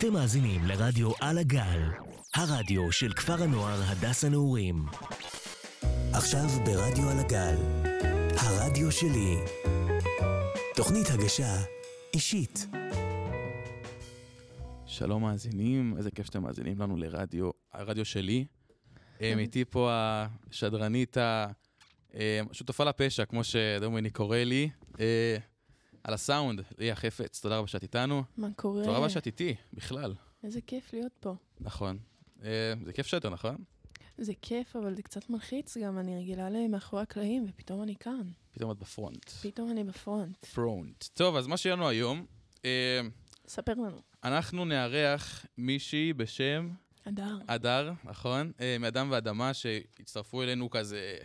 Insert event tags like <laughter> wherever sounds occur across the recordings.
אתם מאזינים לרדיו על הגל, הרדיו של כפר הנוער הדס הנעורים. עכשיו ברדיו על הגל, הרדיו שלי. תוכנית הגשה אישית. שלום מאזינים, איזה כיף שאתם מאזינים לנו לרדיו, הרדיו שלי. אה, איתי פה השדרנית, השותפה אה, לפשע, כמו שדומיני קורא לי, אה, על הסאונד, ליה חפץ, תודה רבה שאת איתנו. מה קורה? תודה רבה שאת איתי, בכלל. איזה כיף להיות פה. נכון. זה כיף שאתה, נכון? זה כיף, אבל זה קצת מלחיץ גם, אני רגילה למאחורי הקלעים, ופתאום אני כאן. פתאום את בפרונט. פתאום אני בפרונט. פרונט. טוב, אז מה שיהיה לנו היום... ספר לנו. אנחנו נארח מישהי בשם... אדר. אדר, נכון? אה, מאדם ואדמה שהצטרפו אלינו כזה...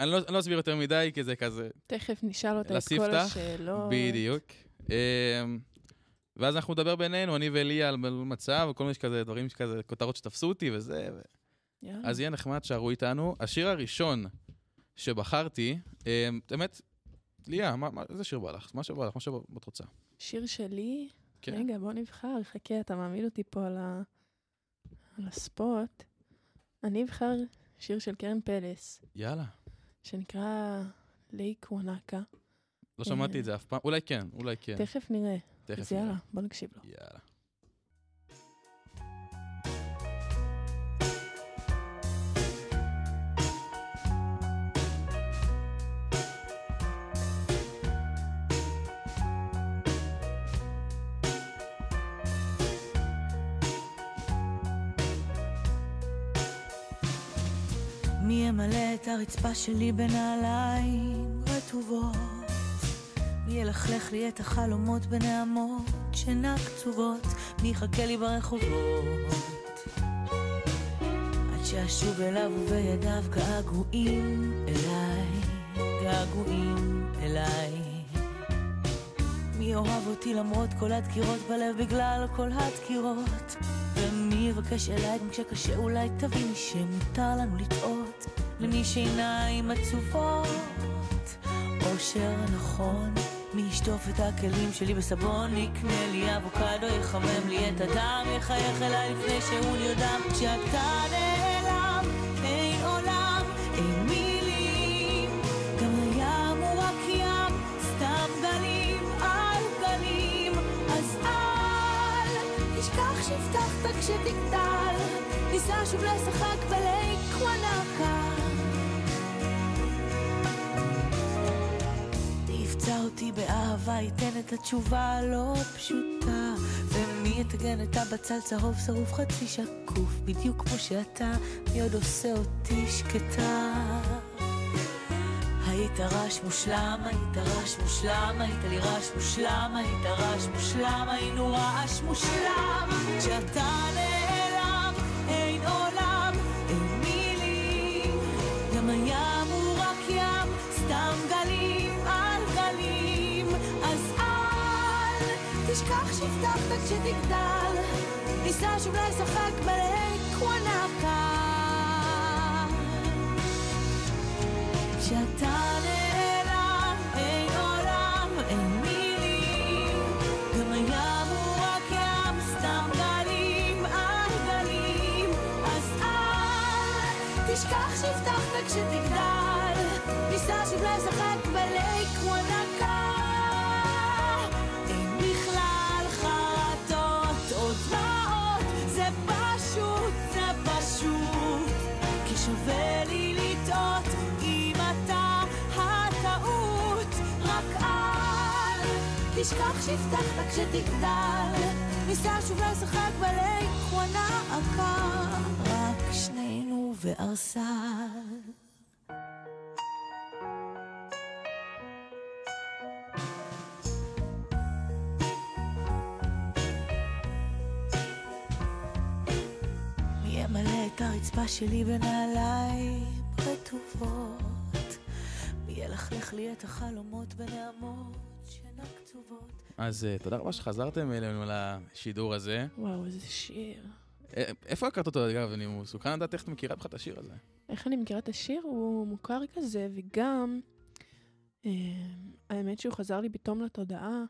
אני לא, אני לא אסביר יותר מדי, כי זה כזה... תכף נשאל אותה את כל השאלות. בדיוק. אה, ואז אנחנו נדבר בינינו, אני ואליה, על מצב, וכל מיני כזה דברים כזה, כותרות שתפסו אותי וזה. ו... אז יהיה נחמד, שערו איתנו. השיר הראשון שבחרתי, אה, באמת, ליה, מה, מה, איזה שיר בא לך? מה שבא לך? מה שאת רוצה? שיר שלי? כן. רגע, בוא נבחר, חכה, אתה מעמיד אותי פה על, ה... על הספוט. אני אבחר שיר של קרן פלס. יאללה. שנקרא לייק וונאקה. לא שמעתי את זה אף פעם, אולי כן, אולי כן. תכף נראה. תכף אז. יאללה, בוא נקשיב לו. יאללה. מי ימלא את הרצפה שלי בנעליים רטובות? מי ילכלך לי את החלומות בנעמות שינה קצובות? מי יחכה לי ברחובות? עד שאשוב אליו ובידיו געגועים אליי, געגועים אליי. מי אוהב אותי למרות כל הדקירות בלב בגלל כל הדקירות? ומי יבקש אליי גם כשקשה אולי תביני שמותר לנו לטעות למי שעיניים עצובות. אושר נכון מי ישטוף את הכלים שלי בסבון? יקנה לי אבוקדו יחמם לי את הדם. יחייך אליי לפני שהוא נרדם. כשאתה נעלם אין עולם אין מילים. גם הים הוא רק ים סתם גלים על גלים. אז אל תשכח שהבטחת כשתגדל. ניסה שוב לשחק בלייק וואנקה תפצע אותי באהבה, ייתן את התשובה הלא פשוטה. ומי יתגן את הבצל צהוב שרוף חצי שקוף בדיוק כמו שאתה, מי עוד עושה אותי שקטה? היית רעש מושלם, היית רעש מושלם, היית לי רעש מושלם, היית רעש מושלם, היינו רעש מושלם. כשאתה נעלם, שהבטחת כשתגדל ניסה שוב לשחק בלייק וואנקה כשאתה תשכח שהבטחת כשתגדל ניסה שוב לשחק בלייק וואנקה רק שנינו וארסל הרצפה שלי בנעליים רטובות? מי ילכלך לי את החלומות בנעמות? אז uh, תודה רבה שחזרתם אלינו לשידור הזה. וואו, איזה שיר. אה, איפה הכרת אותו, אגב? אני מסוכן לדעת איך את מכירה בכלל את השיר הזה. איך אני מכירה את השיר? הוא מוכר כזה, וגם, אה, האמת שהוא חזר לי פתאום לתודעה,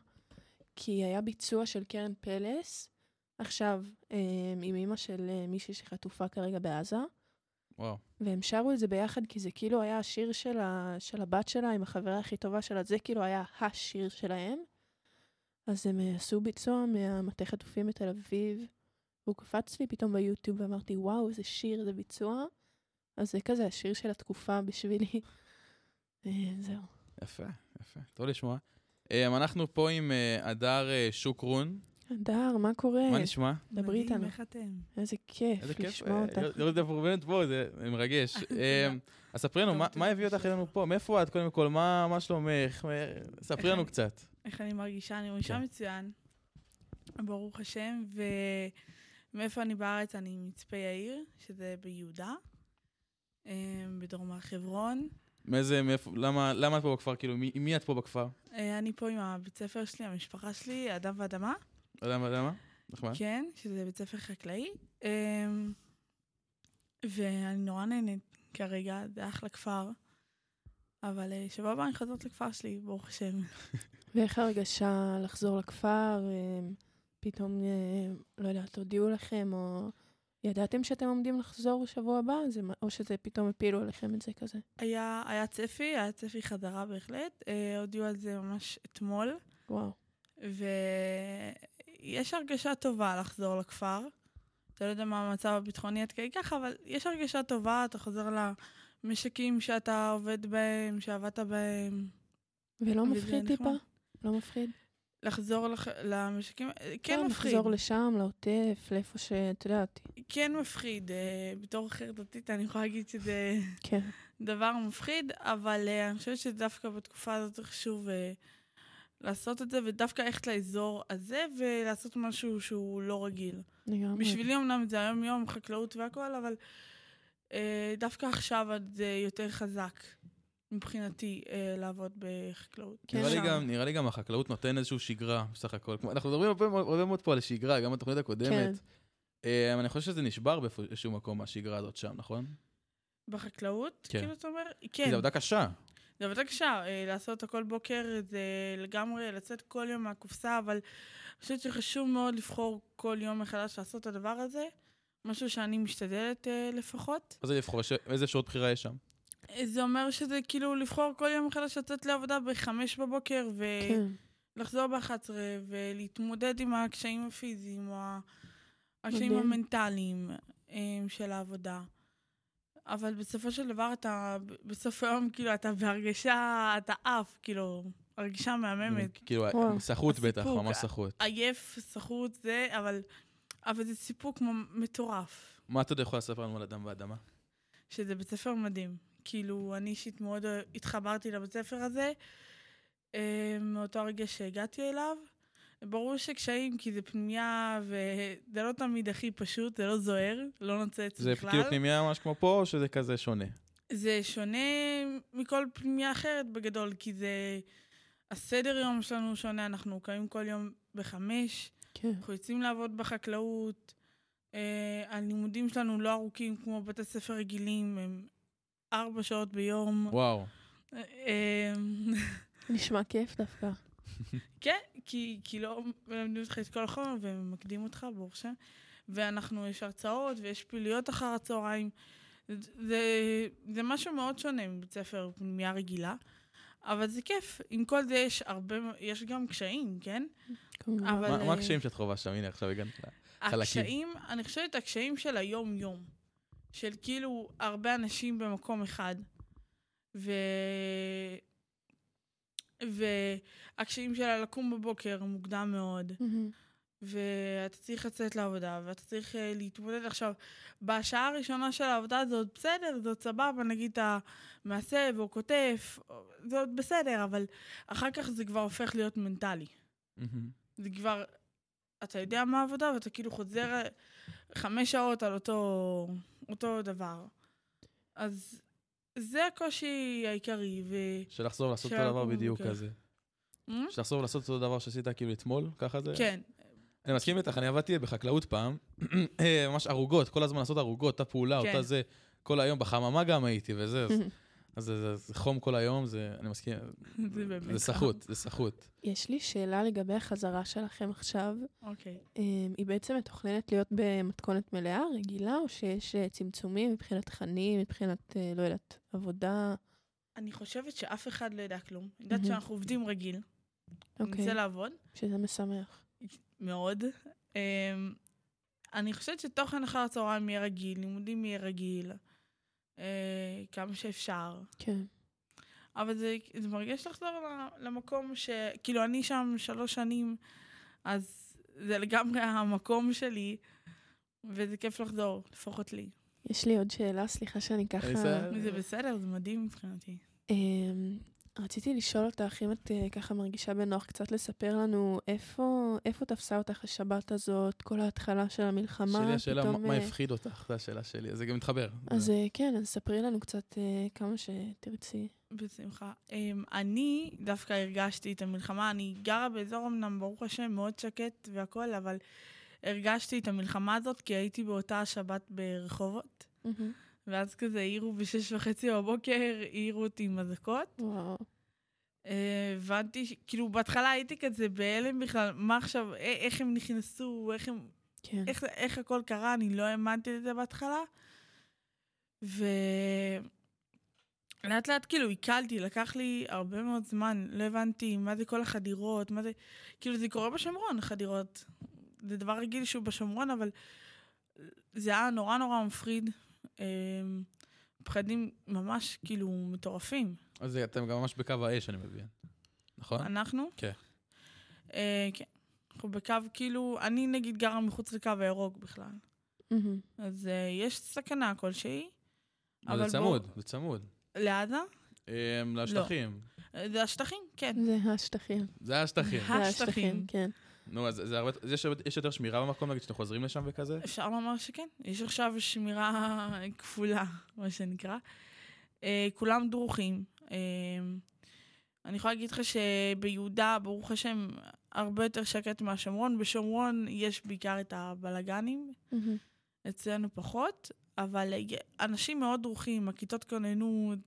כי היה ביצוע של קרן פלס עכשיו אה, עם אימא של אה, מישהי שחטופה כרגע בעזה. וואו. והם שרו את זה ביחד, כי זה כאילו היה השיר של, ה, של הבת שלה עם החברה הכי טובה שלה, זה כאילו היה השיר שלהם. אז הם אה, עשו ביצוע מהמטה חטופים בתל אביב, והוא קפץ לי פתאום ביוטיוב ואמרתי, וואו, איזה שיר, איזה ביצוע. אז זה כזה השיר של התקופה בשבילי. <laughs> זהו. יפה, יפה. טוב לשמוע. אנחנו פה עם הדר שוקרון. הדר, מה קורה? מה נשמע? דברי איתנו. איך אתם? איזה כיף לשמוע אותך. לראות את הפרובנט פה, זה מרגש. <laughs> אז ספרי לנו, מה הביא אותך אלינו פה? מאיפה את, קודם כל? מה שלומך? ספרי לנו קצת. איך אני מרגישה? אני מרגישה כן. מצוין, ברוך השם, ומאיפה אני בארץ? אני מצפה יאיר, שזה ביהודה, בדרום הר חברון. מאיזה, מאיפה, למה, למה את פה בכפר? כאילו, מי, מי את פה בכפר? אה, אני פה עם הבית ספר שלי, המשפחה שלי, אדם ואדמה. אדם ואדמה? נחמד. כן, שזה בית ספר חקלאי. אמ, ואני נורא נהנית כרגע, זה אחלה כפר. אבל אה, שבוע הבא אני חוזרת לכפר שלי, ברוך השם. <laughs> ואיך הרגשה לחזור לכפר? אמ, פתאום, אה, לא יודעת, הודיעו לכם, או ידעתם שאתם עומדים לחזור שבוע הבא, זה, או שזה פתאום הפילו עליכם את זה כזה? היה, היה צפי, היה צפי חזרה בהחלט. אה, הודיעו על זה ממש אתמול. וואו. ויש הרגשה טובה לחזור לכפר. אתה לא יודע מה המצב הביטחוני עד כדי ככה, אבל יש הרגשה טובה, אתה חוזר למשקים שאתה עובד בהם, שעבדת בהם. ולא מפחיד טיפה? לא מפחיד? לחזור לח... למשקים, כן לא, מפחיד. לחזור לשם, לעוטף, לאיפה שאת יודעת. כן מפחיד. Uh, בתור חרדתית אני יכולה להגיד שזה כן. דבר מפחיד, אבל uh, אני חושבת שדווקא בתקופה הזאת חשוב uh, לעשות את זה, ודווקא ללכת לאזור הזה ולעשות משהו שהוא לא רגיל. לגמרי. בשבילי אמנם זה היום-יום, חקלאות והכל, אבל uh, דווקא עכשיו זה יותר חזק. מבחינתי, אה, לעבוד בחקלאות. נראה לי, גם, נראה לי גם החקלאות נותן איזושהי שגרה, בסך הכל. אנחנו מדברים הרבה מאוד פה על שגרה, גם בתוכנית הקודמת. כן. אה, אני חושב שזה נשבר באיזשהו מקום, השגרה הזאת שם, נכון? בחקלאות? כן. כאילו, אתה אומר? כן. זו עבודה קשה. זו עבודה קשה, אה, לעשות הכל בוקר זה לגמרי לצאת כל יום מהקופסה, אבל אני חושבת שחשוב מאוד לבחור כל יום מחדש לעשות את הדבר הזה. משהו שאני משתדלת אה, לפחות. מה זה לבחור? איזה שעות בחירה יש שם? זה אומר שזה כאילו לבחור כל יום מחדש לצאת לעבודה בחמש בבוקר ולחזור כן. ב-11 ולהתמודד עם הקשיים הפיזיים או הקשיים. המנטליים um, של העבודה. אבל בסופו של דבר אתה, בסוף היום, כאילו, אתה בהרגשה, אתה עף, כאילו, הרגשה מהממת. כאילו, סחוט בטח, ממש סחוט. עייף, סחוט, זה, אבל, אבל זה סיפוק מטורף. מה אתה יודע יכול לספר לנו על אדם ואדמה? שזה בית ספר מדהים. כאילו, אני אישית מאוד התחברתי לבית ספר הזה, אה, מאותו הרגע שהגעתי אליו. ברור שקשיים, כי זה פנימייה, וזה לא תמיד הכי פשוט, זה לא זוהר, לא נוצץ בכלל. זה כאילו פנימייה ממש כמו פה, או שזה כזה שונה? זה שונה מכל פנימייה אחרת בגדול, כי זה... הסדר יום שלנו שונה, אנחנו קמים כל יום בחמש, כן. אנחנו יוצאים לעבוד בחקלאות, אה, הלימודים שלנו לא ארוכים כמו בתי ספר רגילים, הם ארבע שעות ביום. וואו. אמ, נשמע כיף דווקא. כן, כי, כי לא מלמדים אותך את כל החומר וממקדים אותך, ברוך השם. ואנחנו, יש הרצאות ויש פעילויות אחר הצהריים. זה, זה משהו מאוד שונה מבית ספר פנימייה רגילה, אבל זה כיף. עם כל זה יש הרבה, יש גם קשיים, כן? אבל... מה, מה הקשיים שאת חווה שם? הנה, עכשיו הגעת לחלקים. הקשיים, אני חושבת הקשיים של היום-יום. של כאילו הרבה אנשים במקום אחד. ו... והקשיים שלה לקום בבוקר מוקדם מאוד. Mm-hmm. ואתה צריך לצאת לעבודה, ואתה צריך uh, להתמודד עכשיו. בשעה הראשונה של העבודה זה עוד בסדר, זה עוד סבבה, נגיד אתה מעשה והוא כותב, זה עוד בסדר, אבל אחר כך זה כבר הופך להיות מנטלי. Mm-hmm. זה כבר, אתה יודע מה העבודה, ואתה כאילו חוזר חמש שעות על אותו, אותו דבר. אז זה הקושי העיקרי. ו... שלחזור לעשות אותו דבר בדיוק כזה. Hmm? שלחזור לעשות אותו דבר שעשית כאילו אתמול, ככה זה? כן. אני מסכים איתך, אני עבדתי בחקלאות פעם, <clears throat> ממש ערוגות, כל הזמן לעשות ערוגות, אותה פעולה, כן. אותה זה, כל היום בחממה גם הייתי וזה, אז <laughs> אז זה, זה, זה חום כל היום, זה, אני מסכים, <laughs> זה באמת זה סחוט, זה סחוט. יש לי שאלה לגבי החזרה שלכם עכשיו. אוקיי. אמ, היא בעצם מתוכננת להיות במתכונת מלאה, רגילה, או שיש אה, צמצומים מבחינת תכנים, מבחינת, אה, לא יודעת, עבודה? אני חושבת שאף אחד לא יודע כלום. אני יודעת. שאנחנו עובדים רגיל. אוקיי. נצא לעבוד, שזה משמח. מאוד. אמ, אני חושבת שתוכן אחר הצהריים יהיה רגיל, לימודים יהיה רגיל, אה, כמה שאפשר. כן. אבל זה, זה מרגיש לחזור למקום ש... כאילו, אני שם שלוש שנים, אז זה לגמרי המקום שלי, וזה כיף לחזור, לפחות לי. יש לי עוד שאלה, סליחה שאני ככה... זה בסדר, זה מדהים מבחינתי. אמ, רציתי לשאול אותך, אם את אה, ככה מרגישה בנוח קצת לספר לנו איפה, איפה תפסה אותך השבת הזאת, כל ההתחלה של המלחמה, שלי השאלה, מה, פתאום, מה אה, הפחיד אותך? זו השאלה שלי, אז זה גם מתחבר. אז זה- אה, כן, אז ספרי לנו קצת אה, כמה שתרצי. בשמחה. Um, אני דווקא הרגשתי את המלחמה, אני גרה באזור אמנם, ברוך השם, מאוד שקט והכול, אבל הרגשתי את המלחמה הזאת כי הייתי באותה שבת ברחובות, ואז כזה העירו בשש וחצי בבוקר, העירו אותי עם אזעקות. וואו. אה, הבנתי, כאילו בהתחלה הייתי כזה בהלם בכלל, מה עכשיו, איך הם נכנסו, איך הם, כן. איך, איך הכל קרה, אני לא האמנתי לזה בהתחלה. ו... לאט לאט כאילו עיכלתי, לקח לי הרבה מאוד זמן, לא הבנתי מה זה כל החדירות, מה זה... כאילו זה קורה בשומרון, חדירות. זה דבר רגיל שהוא בשומרון, אבל זה היה נורא נורא מפחיד. אה, פחדים ממש כאילו מטורפים. אז אתם גם ממש בקו האש, אני מבין. נכון? אנחנו? כן. אה, כן. אנחנו בקו, כאילו, אני נגיד גרה מחוץ לקו הירוק בכלל. אז אה, יש סכנה כלשהי. אבל זה צמוד, זה צמוד. לעזה? אמ, לשטחים. אה, זה השטחים, כן. זה השטחים. זה השטחים. השטחים. כן. נו, אז זה הרבה... אז יש יש יותר שמירה במקום, נגיד, שאתם חוזרים לשם וכזה? אפשר לומר שכן. יש עכשיו שמירה כפולה, מה שנקרא. אה, כולם דרוכים. אה, אני יכולה להגיד לך שביהודה, ברוך השם, הרבה יותר שקט מהשומרון. בשומרון יש בעיקר את הבלגנים, מהמם. אצלנו פחות, אבל אה, אנשים מאוד דרוכים, הכיתות כוננות,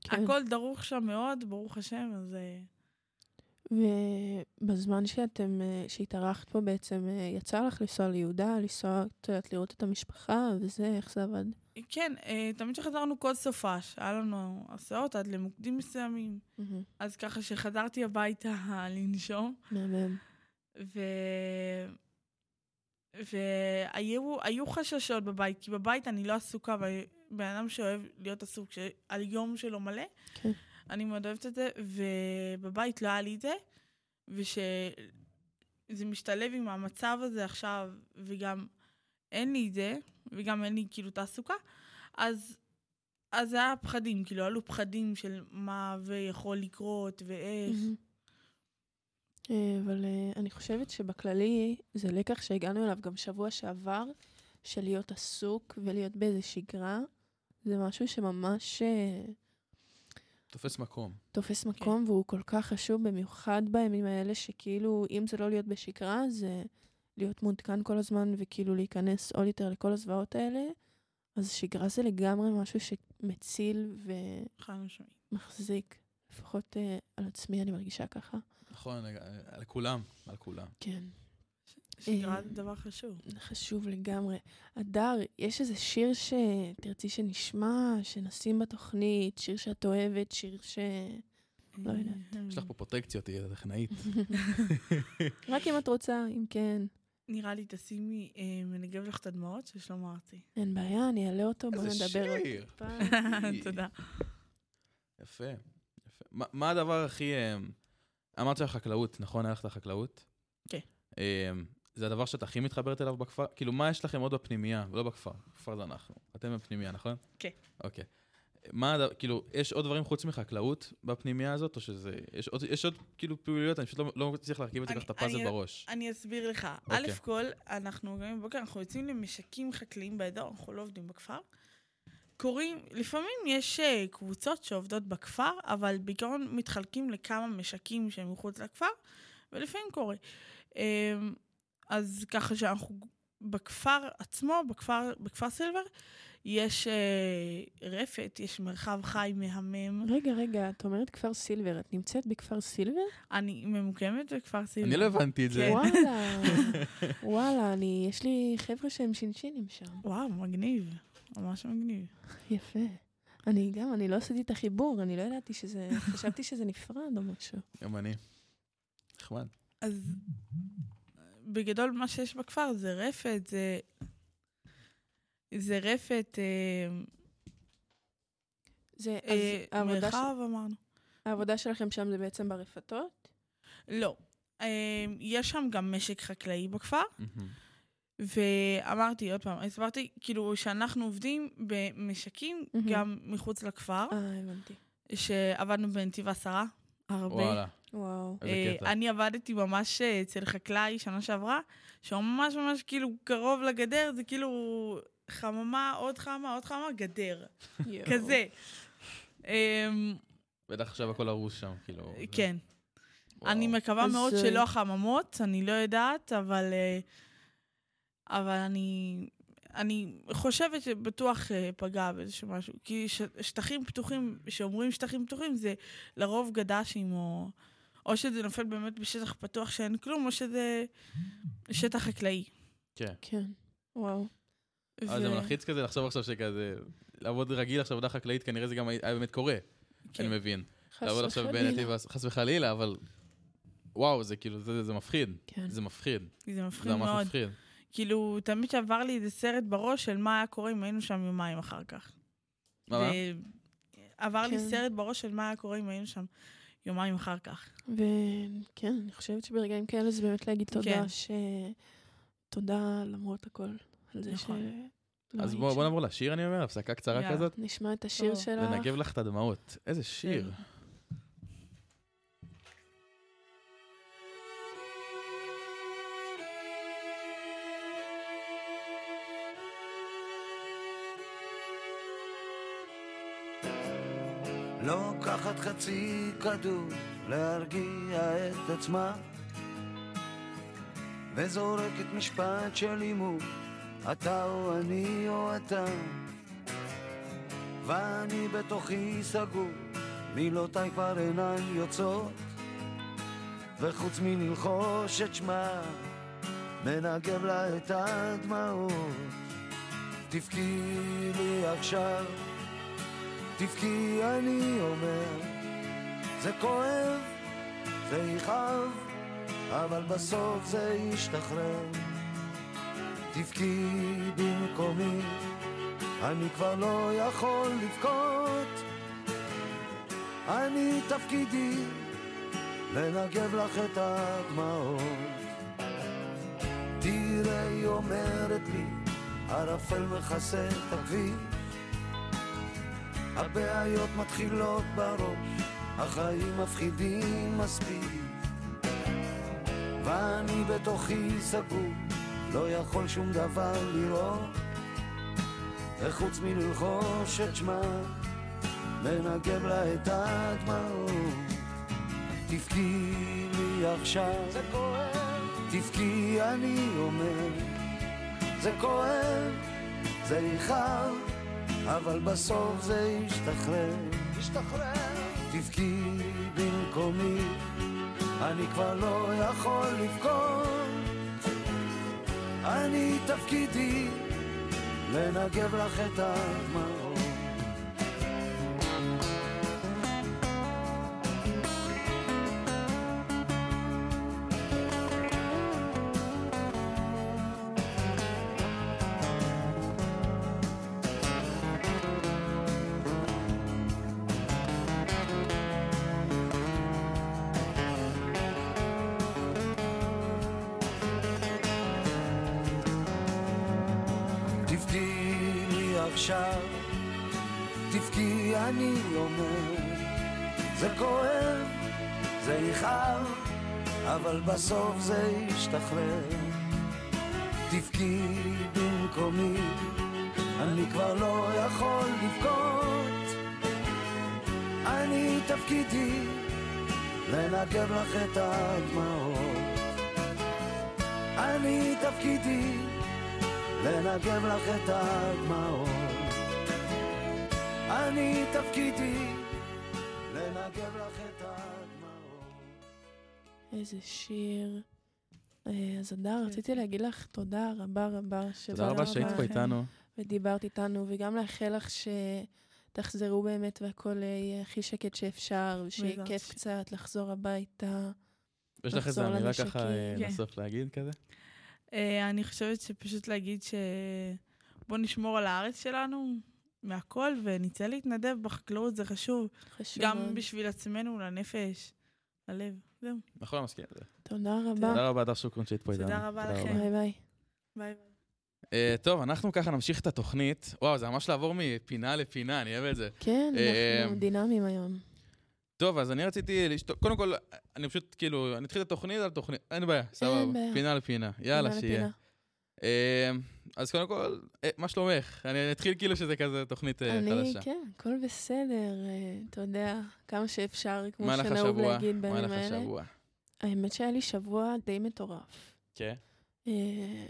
כן. הכל דרוך שם מאוד, ברוך השם, אז... ובזמן שאתם, אה, שהתארחת פה בעצם, אה, יצא לך לנסוע ליהודה, לנסוע, את יודעת, לראות את המשפחה וזה, איך זה עבד? כן, אה, תמיד כשחזרנו כל סופש, היה לנו הסעות עד למוקדים מסוימים. אז ככה שחזרתי הביתה <laughs> לנשום, מהמם. ו... והיו היו חששות בבית, כי בבית אני לא עסוקה, בן אדם שאוהב להיות עסוק, על יום שלו מלא, כן. אני מאוד אוהבת את זה, ובבית לא היה לי את זה, ושזה משתלב עם המצב הזה עכשיו, וגם אין לי את זה, וגם אין לי כאילו תעסוקה, אז, אז זה היה פחדים, כאילו, עלו פחדים של מה ויכול לקרות, ואיך. אה, אבל אה, אני חושבת שבכללי זה לקח שהגענו אליו גם שבוע שעבר, של להיות עסוק ולהיות באיזה שגרה. זה משהו שממש אה, תופס מקום. תופס מקום והוא כל כך חשוב, במיוחד בימים האלה שכאילו, אם זה לא להיות בשגרה, זה להיות מעודכן כל הזמן וכאילו להיכנס עוד יותר לכל הזוועות האלה. אז שגרה זה לגמרי משהו שמציל. ומחזיק. לפחות אה, על עצמי אני מרגישה ככה. נכון, על כולם, על כולם. כן. שגרה אה, זה דבר חשוב. חשוב לגמרי. הדר, יש איזה שיר שתרצי שנשמע, שנשים בתוכנית, שיר שאת אוהבת, שיר ש... לא יודעת. יש לך פה פרוטקציות, תהיה טכנאית. <laughs> רק אם את רוצה, אם כן. נראה לי תשימי אה, מנגב לך את הדמעות של שלמה ארצי. אין בעיה, אני אעלה אותו, בוא נדבר עוד שיר. טיפה. <laughs> תודה. יפה, יפה. מה- הדבר הכי... אמ, אמרת לך חקלאות, נכון? היה לך את החקלאות? כן. אמ, זה הדבר שאת הכי מתחברת אליו בכפר? כאילו, מה יש לכם עוד בפנימייה? לא בכפר, בכפר זה אנחנו. אתם בפנימייה, נכון? כן. אוקיי. מה, כאילו, יש עוד דברים חוץ מחקלאות בפנימייה הזאת, או שזה... יש עוד, יש עוד כאילו פעילויות, אני פשוט לא, לא מצליח להרכיב את זה ככה את הפאזל בראש. אני אסביר לך. א' אוקיי. כל, אנחנו גם בבוקר, אנחנו יוצאים למשקים חקלאיים באזור, אנחנו לא עובדים בכפר. קוראים, לפעמים יש אה, קבוצות שעובדות בכפר, אבל בעיקרון מתחלקים לכמה משקים שהם מחוץ לכפר, ולפעמים קורה. אז ככה שאנחנו בכפר עצמו, בכפר, בכפר סילבר, יש אה, רפת, יש מרחב חי מהמם. רגע, רגע, את אומרת כפר סילבר, את נמצאת בכפר סילבר? אני ממוקמת בכפר סילבר. אני לא הבנתי את זה. כן. וואלה, <laughs> וואלה, אני, יש לי חבר'ה שהם שינשינים שם. וואו, מגניב. ממש מגניב. יפה. אני גם, אני לא עשיתי את החיבור, אני לא ידעתי שזה, חשבתי שזה נפרד או משהו. גם אני. נחמד. אז בגדול מה שיש בכפר זה רפת, זה... זה רפת, אה, זה, אז אה, העבודה, ש... מרחב אמרנו. העבודה שלכם שם זה בעצם ברפתות? לא. אה, יש שם גם משק חקלאי בכפר, מהמם. ואמרתי עוד פעם, הסברתי, כאילו, שאנחנו עובדים במשקים מהמם. גם מחוץ לכפר, אה, הבנתי. שעבדנו בנתיב העשרה, הרבה. וואלה, וואו. איזה אה, קטע. אני עבדתי ממש אה, אצל חקלאי שנה שעברה, שהוא ממש ממש כאילו קרוב לגדר, זה כאילו חממה, עוד חמה, עוד חמה, גדר. כזה. אמ, בטח עכשיו הכל הרוס שם, כאילו. זה- כן. אני מקווה מאוד אה, שלא החממות, אני לא יודעת, אבל... אה, אבל אני... אני חושבת שבטוח אה, פגע באיזשהו משהו. כי שטחים פתוחים, כשאומרים שטחים פתוחים, זה לרוב גד"שים, או, או שזה נופל באמת בשטח פתוח שאין כלום, או שזה שטח חקלאי. כן. כן, וואו. אבל זה מלחיץ כזה לחשוב עכשיו שכזה, לעבוד רגיל עכשיו עבודה חקלאית, כנראה זה גם היה באמת קורה, כן. אני מבין. חס לעבוד עכשיו. בנתיב, חס וחלילה, אבל... וואו, זה כאילו, זה זה מפחיד. כן. זה מפחיד. זה זה מפחיד ממש מאוד. מפחיד. כאילו, תמיד שעבר לי איזה סרט בראש של מה היה קורה אם היינו שם יומיים אחר כך. מה? ו- עבר לי כן. סרט בראש של מה היה קורה אם היינו שם יומיים אחר כך. וכן, אני חושבת שברגעים כאלה זה באמת להגיד תודה, כן. ש... תודה למרות הכל, על זה נכון. ש... לא אז היית בוא נעבור לשיר, אני אומר, הפסקה קצרה יאללה. כזאת. נשמע את השיר טוב. שלך. לנגב לך את הדמעות. איזה שיר. לוקחת חצי כדור להרגיע את עצמה. וזורקת משפט של הימור אתה או אני או אתה ואני בתוכי סגור מילותיי כבר אינן יוצאות. וחוץ מללחוש את שמה מנגב לה את הדמעות. תבכי לי עכשיו תבכי אני אומר זה כואב, זה יכאב, אבל בסוף זה ישתחרר. תבכי במקומי, אני כבר לא יכול לבכות. אני תפקידי לנגב לך את הדמעות. תראה, היא אומרת לי, ערפל מכסה את הכביש הבעיות מתחילות בראש, החיים מפחידים מספיק. ואני בתוכי סגור, לא יכול שום דבר לראות, וחוץ מללחוש את שמה, מנגב לה את הדמעות. תבכי לי עכשיו, זה כואב, תבכי אני אומר, זה כואב, זה יכאב. אבל בסוף זה ישתחרר, ישתחרר. תבכי במקומי, אני כבר לא יכול לבכות. אני תפקידי לנגב לך את הדמעות. זה ישתחרר. תבכי במקומי, אני כבר לא יכול לבכות, אני תפקידי לנגב לך את הדמעות. אני תפקידי לנגב לך את הדמעות. אני תפקידי לנגב לך את הדמעות. איזה שיר. אה, אז אדר, רציתי להגיד לך תודה רבה רבה תודה רבה שהיית פה איתנו. ודיברת איתנו, וגם לאחל לך שתחזרו באמת והכל יהיה הכי שקט שאפשר, ושיהיה כיף. קצת לחזור הביתה. יש לך איזה אמירה. ככה אה, כן. לסוף להגיד כזה? אה, אני חושבת שפשוט להגיד ש... בוא נשמור על הארץ שלנו מהכל, ונצא להתנדב בחקלאות, זה חשוב. חשוב גם. בשביל עצמנו, לנפש, ללב. זהו. נכון, מסכים עם זה. תודה רבה. תודה רבה, הדר שוקרון שהיית פה איתנו. תודה רבה לכם. ביי ביי. ביי ביי. אה, טוב, אנחנו ככה נמשיך את התוכנית. וואו, זה ממש לעבור מפינה לפינה, אני אוהב את זה. כן, אה, אנחנו דינמיים היום. טוב, אז אני רציתי לשתות, קודם כל, אני פשוט, כאילו, אני אתחיל את התוכנית על תוכנית, אין בעיה, סבבה, בעיה. פינה לפינה, יאללה, פינה שיהיה. לפינה. אה, אז קודם כל, אה, מה שלומך? אני אתחיל כאילו שזה כזה תוכנית אה, אני, חדשה. כן, הכל בסדר, אה, אתה יודע, כמה שאפשר, כמו מה לך שנהוג השבוע? להגיד מה בימים לך האלה. השבוע? האמת שהיה לי שבוע די מטורף. כן. אה,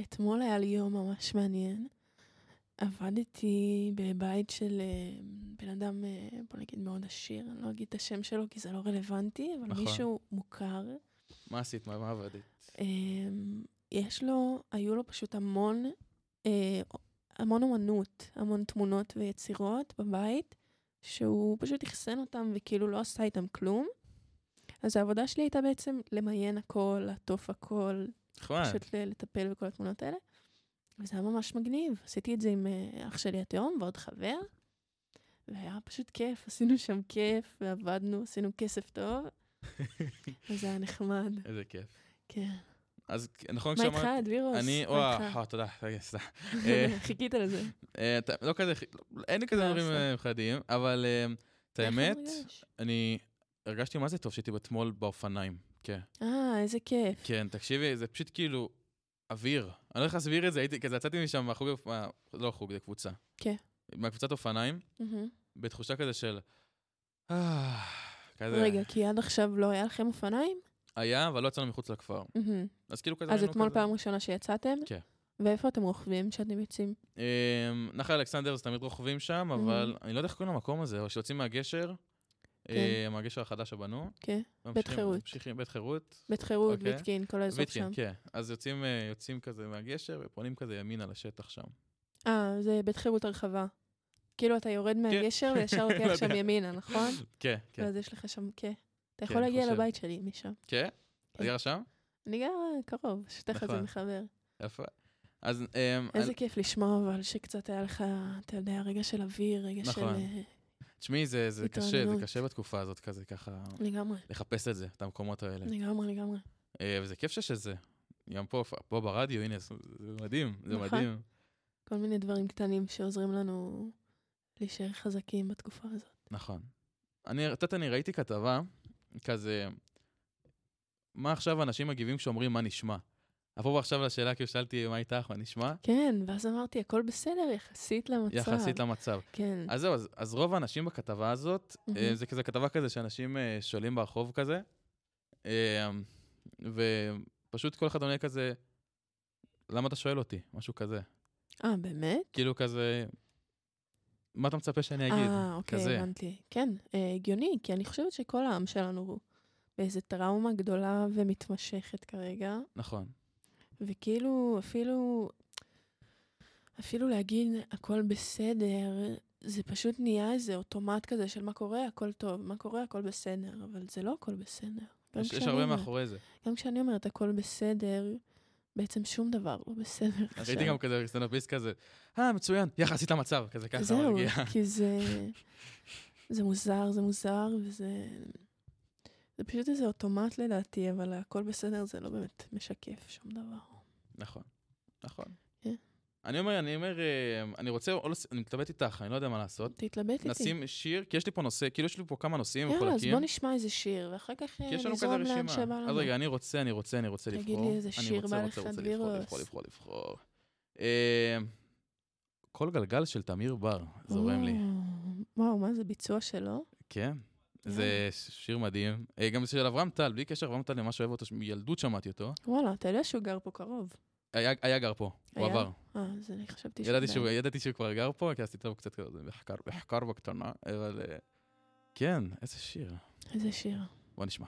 אתמול היה לי יום ממש מעניין. עבדתי בבית של אה, בן אדם, אה, בוא נגיד מאוד עשיר, אני לא אגיד את השם שלו כי זה לא רלוונטי, אבל נכון. מישהו מוכר. מה עשית? מה מה עבדת? יש לו, היו לו פשוט המון, המון אומנות, המון תמונות ויצירות בבית, שהוא פשוט אחסן אותם וכאילו לא עשה איתם כלום. אז העבודה שלי הייתה בעצם למיין הכל, לעטוף הכל, נחמד. פשוט ל- לטפל בכל התמונות האלה. וזה היה ממש מגניב. עשיתי את זה עם אה, אח שלי התאום ועוד חבר, והיה פשוט כיף. עשינו שם כיף, ועבדנו, עשינו כסף טוב, <laughs> וזה היה נחמד. איזה כיף. כן. אז נכון מה איתך, כשאמרת... דבירוס? אני, וואו, תודה, רגע, סליחה. אה, <laughs> חיכית לזה. אה, לא כזה, אין לי כזה לא, דברים מיוחדים, אבל את האמת? אני הרגשתי מה זה טוב שהייתי אתמול באופניים. כן. אה, איזה כיף. כן, תקשיבי, זה פשוט כאילו אוויר. אני לא יודע להסביר את זה, הייתי, כזה יצאתי משם מהחוג, מה- לא חוג, זה קבוצה. כן. מהקבוצת אופניים. בתחושה כזה של... אה, כזה... רגע, כי עד עכשיו לא היה לכם אופניים? היה, אבל לא יצאנו מחוץ לכפר. אז כאילו כזה... אז אתמול פעם ראשונה שיצאתם? כן. ואיפה אתם רוכבים כשאתם יוצאים? אמ, נחל אלכסנדר זה תמיד רוכבים שם, אבל אני לא יודע איך קוראים למקום הזה, או שיוצאים מהגשר, כן. אה, מהגשר החדש שבנו. כן. ממשיכים- חירות. ממשיכים, בית חירות. בית חירות, אוקיי. ויטקין, כל האזור ויטקין, שם. כן. אז יוצאים, אה, יוצאים כזה מהגשר ופונים כזה ימינה לשטח שם. אה, זה בית חירות הרחבה. כאילו אתה יורד מהגשר וישר <laughs> לא לוקח שם יודע. ימינה, נכון? כן, כן. ואז יש לך שם, כן. אתה כן, יכול להגיע. לבית שלי משם. כן? את גרה שם? אני גרה קרוב, שתכף זה נכון. מחבר. יפה. אז... איזה כיף לשמוע, אבל שקצת היה לך, אתה יודע, רגע של אוויר, רגע של... תשמעי, זה זה קשה, זה. קשה בתקופה הזאת, כזה ככה, לגמרי, לחפש את זה, את המקומות האלה. לגמרי, לגמרי. אה, וזה כיף שיש את זה. גם פה, פה ברדיו, הנה, זה זה מדהים, זה נכון. מדהים. כל מיני דברים קטנים שעוזרים לנו להישאר חזקים בתקופה הזאת. נכון. אני, את יודעת, אני ראיתי כתבה, כזה, מה עכשיו אנשים מגיבים כשאומרים מה נשמע? אפרופו עכשיו לשאלה, כאילו שאלתי מה איתך, מה נשמע? כן, ואז אמרתי, הכל בסדר יחסית למצב. יחסית למצב. כן. אז זהו, אז, אז רוב האנשים בכתבה הזאת, מהמם. זה כזה כתבה כזה שאנשים אה, שואלים ברחוב כזה, אה, ופשוט כל אחד עונה כזה, למה אתה שואל אותי? משהו כזה. אה, באמת? כאילו כזה, מה אתה מצפה שאני אגיד? אה, אוקיי, כזה. הבנתי. כן, הגיוני, כי אני חושבת שכל העם שלנו הוא באיזה טראומה גדולה ומתמשכת כרגע, נכון. וכאילו, אפילו, אפילו להגיד הכל בסדר, זה פשוט נהיה איזה אוטומט כזה של מה קורה, הכל טוב, מה קורה, הכל בסדר, אבל זה לא הכל בסדר. יש, יש הרבה אומרת- מאחורי זה. גם כשאני אומרת הכל בסדר, בעצם שום דבר לא בסדר עכשיו. ראיתי גם כזה סטנדאפיסט כזה, אה, מצוין, יחסית למצב, כזה ככה זהו. כי זה... זה מוזר, זה מוזר, וזה... זה פשוט איזה אוטומט לדעתי, אבל הכל בסדר זה לא באמת משקף שום דבר. נכון, נכון. כן. אני אומר, אני אומר, אה, אני רוצה, אני מתלבט איתך, אני לא יודע מה לעשות. תתלבט איתי. נשים שיר, כי יש לי פה נושא, כאילו יש לי פה כמה נושאים יאללה, אז מחולקים. בוא נשמע איזה שיר, ואחר כך נזרום לאן. שבא לנו. אז רגע, אני רוצה, אני רוצה, אני רוצה תגיד לבחור. לי איזה אני שיר רוצה, בא רוצה, לך, רוצה לבחור, דבירוס. לבחור, לבחור, לבחור. אה, כל גלגל של תמיר בר, זורם לי. או, וואו, מה זה ביצוע שלו? כן. זה שיר מדהים. אה, גם זה של אברהם טל, בלי קשר, אברהם טל, אני ממש אוהב אותו, מילדות שמעתי אותו. וואלה, אתה יודע שהוא גר פה קרוב. היה היה גר פה, הוא היה? עבר. אה, אז אני חשבתי ידעתי שהוא, ידעתי שהוא כבר גר פה, כי עשיתי לו קצת כזה מחקר, מחקר בקטנה, אבל אה, כן, איזה שיר. איזה שיר. בוא נשמע.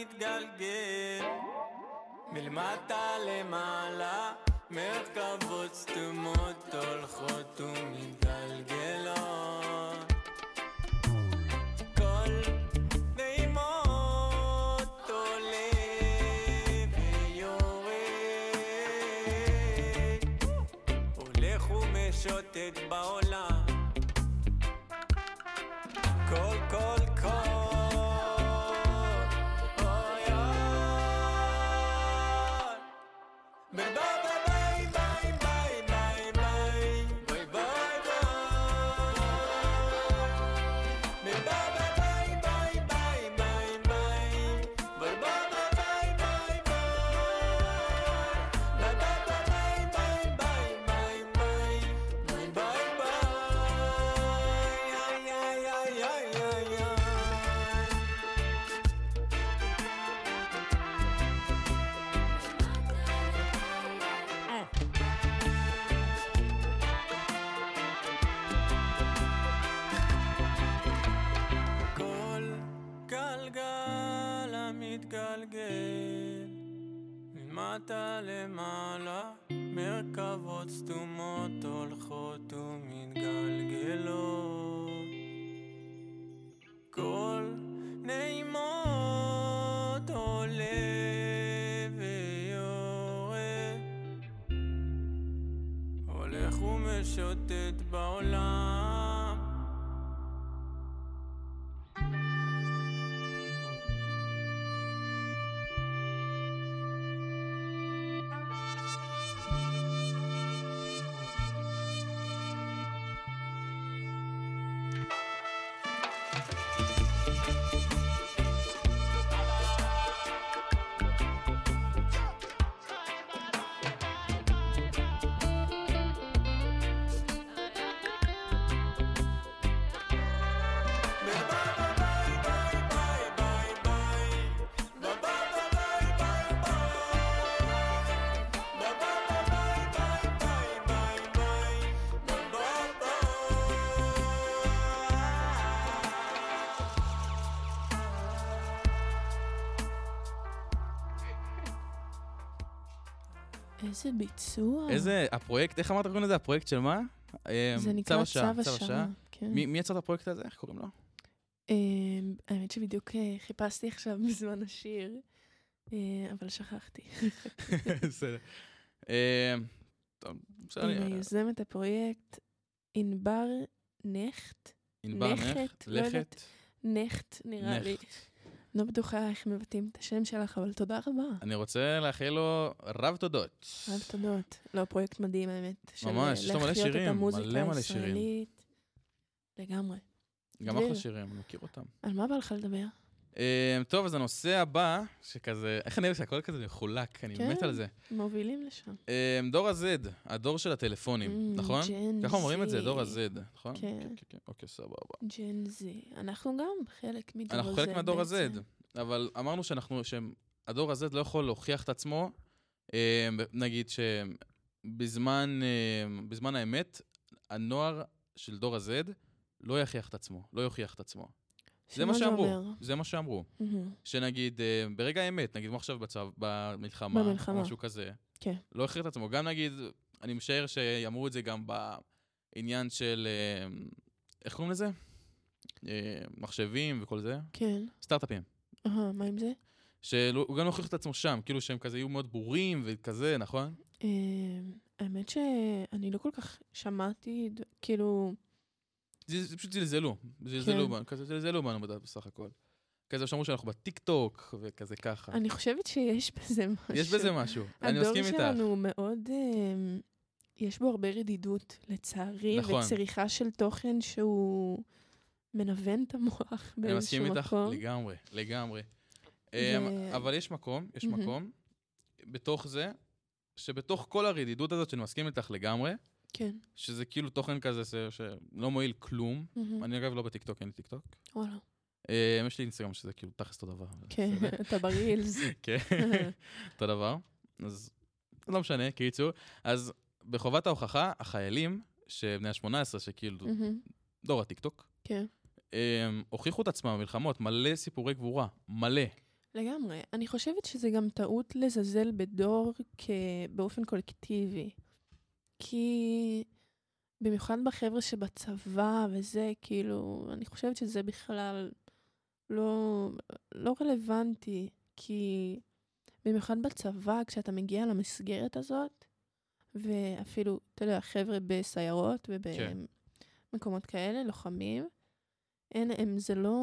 גלגל המתגלגל מלמטה למעלה מרכבות סתומות הולכות ומתגלגלות אתה למעלה איזה ביצוע. איזה, הפרויקט, איך אמרת קוראים לזה? הפרויקט של מה? אה, זה נקרא צו השעה, השעה. כן. מי יצר את הפרויקט הזה? איך קוראים לו? אמ, האמת שבדיוק אה, חיפשתי עכשיו <laughs> בזמן השיר, אה, אבל שכחתי. <laughs> בסדר. בסדר. הנה, יוזמת הפרויקט ענבר נכט, ענבר נכט, לא. לכת, נכט נראה לי. לא בטוחה איך מבטאים את השם שלך, אבל תודה רבה. אני רוצה לאחל לו רב תודות. רב תודות. לא, פרויקט מדהים, האמת. ממש, יש לו מלא שירים, מלא מלא שירים. לגמרי. גם אחלה שירים, אני מכיר אותם. על מה בא לך לדבר? אמ, טוב, אז הנושא הבא, שכזה, איך אני אוהב שהכל כזה מחולק, אני כן. מת על זה. מובילים לשם. אמ, דור ה-Z, הדור של הטלפונים, Mm, נכון? ג'ן ככה אומרים את זה, Z. דור ה-Z, נכון? כן. כן, כן, אוקיי, סבבה. ג'ן זי. אנחנו גם חלק מדור אנחנו הזה חלק מהדור. ה-Z, אבל אמרנו שאנחנו, שהדור ה-Z לא יכול להוכיח את עצמו, אמ, נגיד שבזמן אמ, בזמן האמת, הנוער של דור ה-Z לא יכריח את עצמו, לא יוכיח את עצמו. זה מה שאמרו, אומר? זה מה שאמרו. מהמם. שנגיד, אה, ברגע האמת, נגיד כמו עכשיו בצו, במלחמה, במלחמה. או משהו כזה, כן. לא הכריח את עצמו. גם נגיד, אני משער שאמרו את זה גם בעניין של, אה, איך קוראים לזה? אה, מחשבים וכל זה, כן. סטארט-אפים. אהה, מה עם זה? שהוא גם לא הוכיח את עצמו שם, כאילו שהם כזה יהיו מאוד ברורים וכזה, נכון? האמת שאני לא כל כך שמעתי, כאילו, זה, פשוט זלזלו, זלזלו כן. בנו, כזה זלזלו בנו בסך הכל. כזה שאמרו שאנחנו בטיק טוק וכזה ככה. אני חושבת שיש בזה משהו. יש בזה משהו, אני הדור מסכים איתך. שלנו מאוד, אה, יש בו הרבה רדידות, לצערי, נכון. וצריכה של תוכן שהוא מנוון את המוח אני באיזשהו מסכים איתך מקום. לגמרי, לגמרי. ו- אמ, אבל יש מקום, יש. מקום, בתוך זה, שבתוך כל הרדידות הזאת, שאני מסכים איתך לגמרי, כן. שזה כאילו תוכן כזה ש- שלא מועיל כלום. מהמם. אני אגב לא בטיקטוק, אין לי טיקטוק. וואלה. אמ, יש לי אינסטגרם שזה כאילו תכלס אותו דבר. כן. אתה ברילס. <laughs> כן, <laughs> אותו דבר. אז לא משנה, קיצור. אז בחובת ההוכחה, החיילים, שבני ה-18, שכאילו מהמם. דור הטיקטוק, כן. הם הוכיחו את עצמם במלחמות, מלא סיפורי גבורה, מלא. לגמרי. אני חושבת שזה גם טעות לזלזל בדור כ... באופן קולקטיבי. כי במיוחד בחבר'ה שבצבא וזה, כאילו, אני חושבת שזה בכלל לא, לא רלוונטי. כי במיוחד בצבא, כשאתה מגיע למסגרת הזאת, ואפילו, אתה יודע, חבר'ה בסיירות כן. ובמקומות כאלה, לוחמים, אין, הם, זה לא...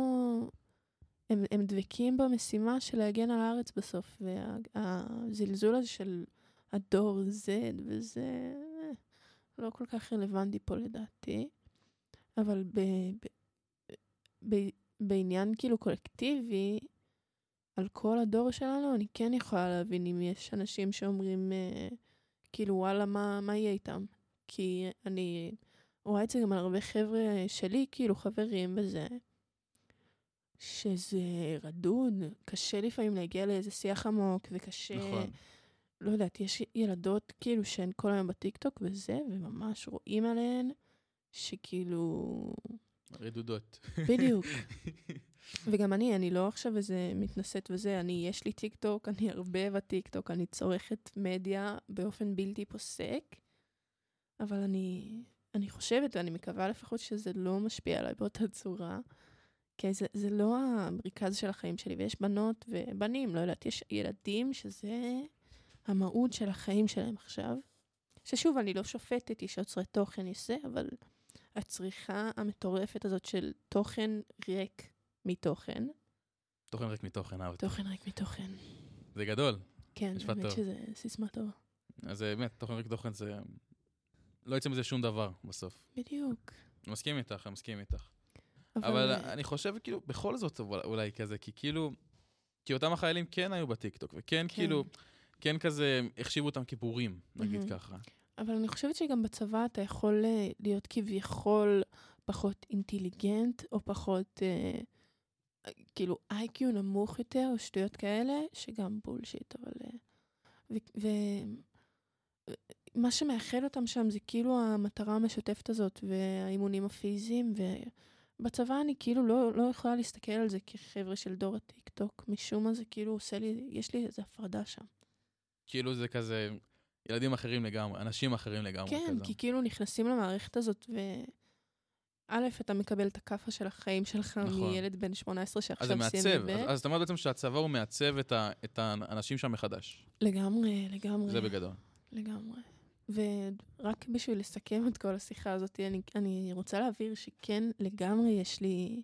הם, הם דבקים במשימה של להגן על הארץ בסוף, והזלזול הזה של הדור Z וזה לא כל כך רלוונטי פה לדעתי, אבל ב, ב, ב, בעניין כאילו קולקטיבי, על כל הדור שלנו, אני כן יכולה להבין אם יש אנשים שאומרים, אה, כאילו, וואלה, מה, מה יהיה איתם? כי אני רואה את זה גם על הרבה חבר'ה שלי, כאילו, חברים וזה. שזה רדוד, קשה לפעמים להגיע לאיזה שיח עמוק, וקשה... נכון. לא יודעת, יש ילדות כאילו שהן כל היום בטיקטוק וזה, וממש רואים עליהן שכאילו... רדודות. בדיוק. <laughs> וגם אני, אני לא עכשיו איזה מתנשאת וזה, אני, יש לי טיקטוק, אני הרבה בטיקטוק, אני צורכת מדיה באופן בלתי פוסק, אבל אני, אני חושבת, ואני מקווה לפחות שזה לא משפיע עליי באותה צורה, כי זה, זה לא המרכז של החיים שלי, ויש בנות ובנים, לא יודעת, יש ילדים שזה המהות של החיים שלהם עכשיו. ששוב, אני לא שופטת, יש יוצרי תוכן, יש זה, אבל הצריכה המטורפת הזאת של תוכן ריק מתוכן, תוכן ריק מתוכן, אהבתי. תוכן ריק מתוכן. זה גדול. כן, האמת. שזה סיסמה טובה. אז אה, באמת, תוכן ריק מתוכן זה... לא יצא מזה שום דבר בסוף. בדיוק. אני מסכים איתך, אני מסכים איתך. אבל אני חושב, כאילו, בכל זאת אולי- אולי כזה, כי כאילו... כי אותם החיילים כן היו בטיקטוק, וכן כן. כאילו... כן כזה, החשיבו אותם כבורים, נגיד מהמם. ככה. אבל אני חושבת שגם בצבא אתה יכול אה, להיות כביכול פחות אינטליגנט, או פחות, אה, כאילו, איי-קיו נמוך יותר, או שטויות כאלה, שגם בולשיט, אבל... אה, ומה שמאחד אותם שם זה כאילו המטרה המשותפת הזאת, והאימונים הפיזיים, ובצבא אני כאילו לא, לא יכולה להסתכל על זה כחבר'ה של דור הטיקטוק, משום מה זה כאילו עושה לי, יש לי איזו הפרדה שם. כאילו זה כזה... ילדים אחרים לגמרי, אנשים אחרים לגמרי. כן, כזה. כי כאילו נכנסים למערכת הזאת, ו... א', אתה מקבל את הכאפה של החיים שלך נכון. מילד בן 18 אז זה שעכשיו סיים מעצב, י"ב. אז, אז אתה אומר בעצם שהצבא הוא מעצב את, ה, את האנשים שם מחדש. לגמרי, לגמרי. זה בגדול. לגמרי. ורק בשביל לסכם את כל השיחה הזאת, אני, אני רוצה להבהיר שכן, לגמרי יש לי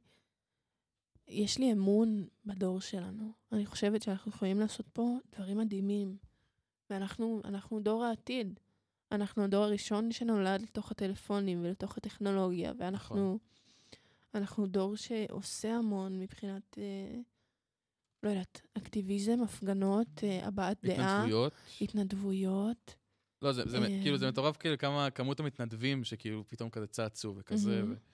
יש לי אמון בדור שלנו. אני חושבת שאנחנו יכולים לעשות פה דברים מדהימים. ואנחנו אנחנו דור העתיד. אנחנו הדור הראשון שנולד לתוך הטלפונים ולתוך הטכנולוגיה, ואנחנו נכון. אנחנו דור שעושה המון מבחינת, אה, לא יודעת, אקטיביזם, הפגנות, אה, הבעת דעה, התנדבויות. התנדבויות. לא, זה, זה, אה. כאילו, זה מטורף כאילו כמה, כמות המתנדבים שכאילו פתאום כזה צצו וכזה. מהמם. ו...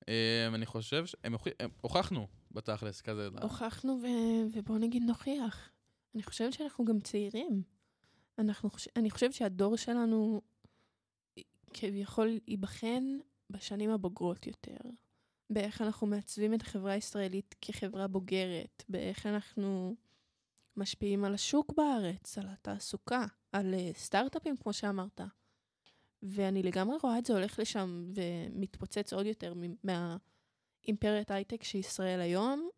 Um, אני חושב שהם הוכ... הם... הוכחנו בתכלס כזה. הוכחנו, ו- ובואו נגיד נוכיח. אני חושבת שאנחנו גם צעירים. אנחנו. אני חושבת שהדור שלנו כביכול ייבחן בשנים הבוגרות יותר. באיך אנחנו מעצבים את החברה הישראלית כחברה בוגרת, באיך אנחנו משפיעים על השוק בארץ, על התעסוקה, על uh, סטארט-אפים, כמו שאמרת. ואני לגמרי רואה את זה הולך לשם ומתפוצץ עוד יותר מהאימפריית הייטק שישראל היום.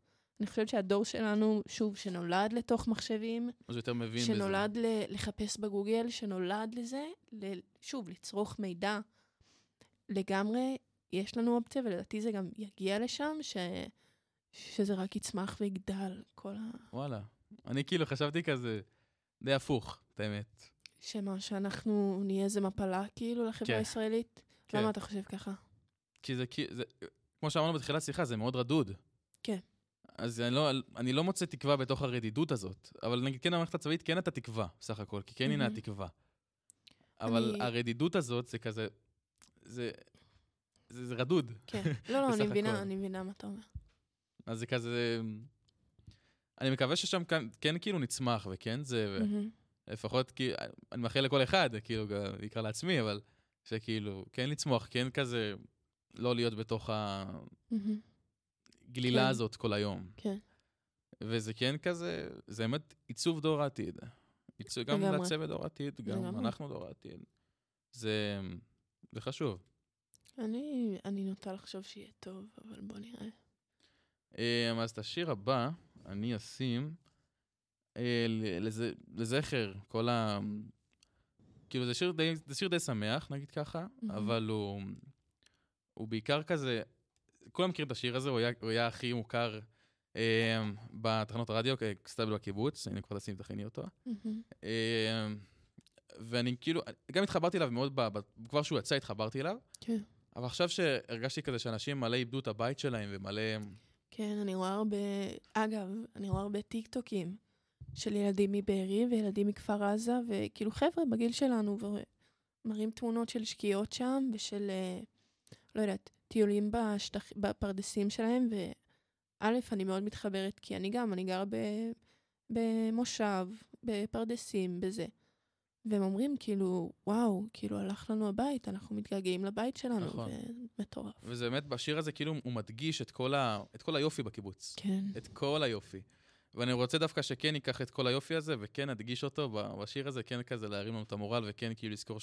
אני חושבת שהדור שלנו, שוב, שנולד לתוך מחשבים, אז יותר מבין שנולד ל- לחפש בגוגל, שנולד לזה, ל- שוב, לצרוך מידע. לגמרי, יש לנו אופציה, ולדעתי זה גם יגיע לשם, ש... שזה רק יצמח ויגדל, כל ה... בזה. וואלה. אני כאילו חשבתי כזה, די הפוך, את האמת. שמה, שאנחנו נהיה איזה מפלה, כאילו, לחברה כן. הישראלית? כן. למה אתה חושב ככה? כי זה, כי זה, כמו שאמרנו בתחילת שיחה, זה מאוד רדוד. כן. אז אני לא, אני לא מוצא תקווה בתוך הרדידות הזאת, אבל נגיד כן המערכת הצבאית כן הייתה תקווה, בסך הכל, כי כן הנה. התקווה. אבל אני- הרדידות הזאת זה כזה, זה, זה, זה רדוד. כן. לא, לא, <laughs> אני מבינה, הכל. אני מבינה מה אתה אומר. אז זה כזה... אני מקווה ששם כאן, כן כאילו נצמח, וכן זה. לפחות, כי אני מאחל לכל אחד, כאילו, בעיקר לעצמי, אבל שכאילו, כן לצמוח, כן כזה, לא להיות בתוך מהמם. הגלילה כן. הזאת כל היום. כן. וזה כן כזה, זה באמת עיצוב דור העתיד. עיצוב, גם לגמרי. לעצב את דור העתיד, גם לגמרי. אנחנו דור העתיד. זה, זה חשוב. אני, אני נוטה לחשוב שיהיה טוב, אבל בוא נראה. אמ, אז את השיר הבא, אני אשים אה, ל- לז- לזכר כל ה... כאילו, זה שיר די, זה שיר די שמח, נגיד ככה, מהמם. אבל הוא, הוא בעיקר כזה... כולם מכירים את השיר הזה, הוא היה, הוא היה הכי מוכר אה, בתחנות הרדיו, כסטאבל בקיבוץ, הנה כבר תשים תכיני אותו. מהמם. אה, ואני כאילו, גם התחברתי אליו מאוד, ב, ב, כבר שהוא יצא התחברתי אליו, כן. אבל עכשיו שהרגשתי כזה שאנשים מלא איבדו את הבית שלהם ומלא... כן, אני רואה הרבה, אגב, אני רואה הרבה טיקטוקים של ילדים מבארי וילדים מכפר עזה, וכאילו חבר'ה בגיל שלנו, ומראים תמונות של שקיעות שם, ושל, אה, לא יודעת, טיולים בשטח, בפרדסים שלהם, וא', אני מאוד מתחברת, כי אני גם, אני גרה ב, במושב, בפרדסים, בזה. והם אומרים, כאילו, וואו, כאילו, הלך לנו הבית, אנחנו מתגעגעים לבית שלנו, נכון. ומטורף. וזה באמת, בשיר הזה כאילו הוא מדגיש את כל, ה, את כל היופי בקיבוץ. כן. את כל היופי. ואני רוצה דווקא שכן ייקח את כל היופי הזה, וכן נדגיש אותו בשיר הזה, כן כזה להרים לנו את המורל, וכן כאילו לזכור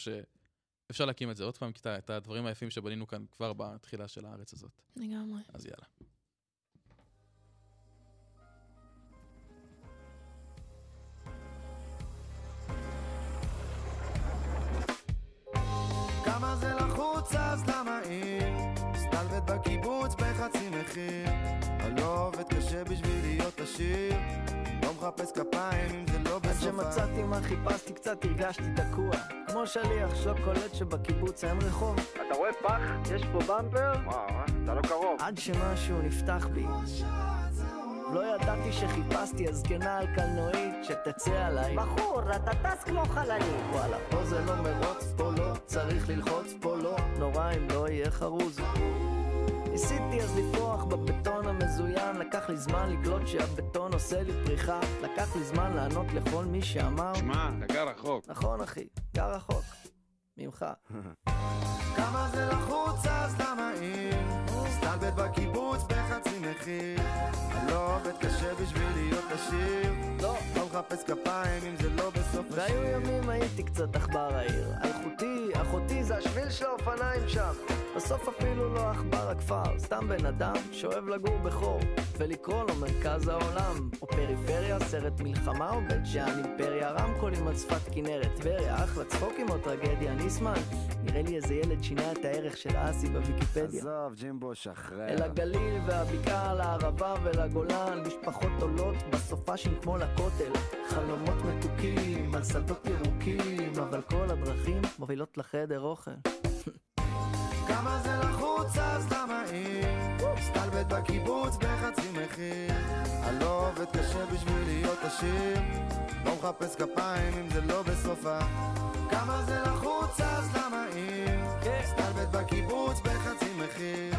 שאפשר להקים את זה עוד פעם, כי את הדברים היפים שבנינו כאן כבר בתחילה של הארץ הזאת. לגמרי. אז יאללה. כמה זה לחוץ אז למה עיר? מסתלבט בקיבוץ בחצי מחיר אני לא עובד קשה בשביל להיות עשיר מחפש כפיים אם זה לא עד בסוף שמצאתי מה חיפשתי קצת הרגשתי תקוע. כמו שליח שלא קולט שבקיבוץ אין רחוב. אתה רואה פח? יש פה במפר? וואו, אתה לא קרוב. עד שמשהו נפתח בי. לא ידעתי שחיפשתי הזקנה על קלנועית שתצא עליי. בחור, אתה טס כמו חללית. וואלה, פה זה לא מרוץ, פה לא צריך ללחוץ, פה לא. נורא אם לא יהיה חרוז. ניסיתי אז לפרוח בבטון המזוין לקח לי זמן לגלות שהבטון עושה לי פריחה. לקח לי זמן לענות לכל מי שאמר שמע, אתה גר רחוק. נכון אחי, גר רחוק ממך. <laughs> כמה זה לחוץ אז למה עיר? מסתלבט בקיבוץ בחצי מחיר. אני לא עובד קשה בשביל להיות עשיר. לא. לא מחפש כפיים אם זה לא בסוף והיו השיר ימים הייתי קצת עכבר העיר. אלחוטי, אחותי זה השביל של האופניים שם. בסוף אפילו לא עכבר הכפר, סתם בן אדם שאוהב לגור בחור, ולקרוא לו מרכז העולם, או פריפריה, סרט מלחמה או בית שאן, אימפריה, רמקולים על שפת כנרת, טבריה, אחלה צחוקים או טרגדיה, ניסמן, נראה לי איזה ילד שינה את הערך של אסי בוויקיפדיה. עזוב, ג'ימבו, שחרר. אל הגליל והבקעה, לערבה ולגולן, משפחות עולות בסופאשים כמו לכותל, חלומות מתוקים על שדות ירוקים, אבל כל הדרכים מובילות לחדר אוכל. כמה זה לחוץ אז למה אם סטלבט בקיבוץ בחצי מחיר. אני לא עובד קשה בשביל להיות עשיר. לא מחפש כפיים אם זה לא בסופה. כמה זה לחוץ אז למה אם סטלבט בקיבוץ בחצי מחיר.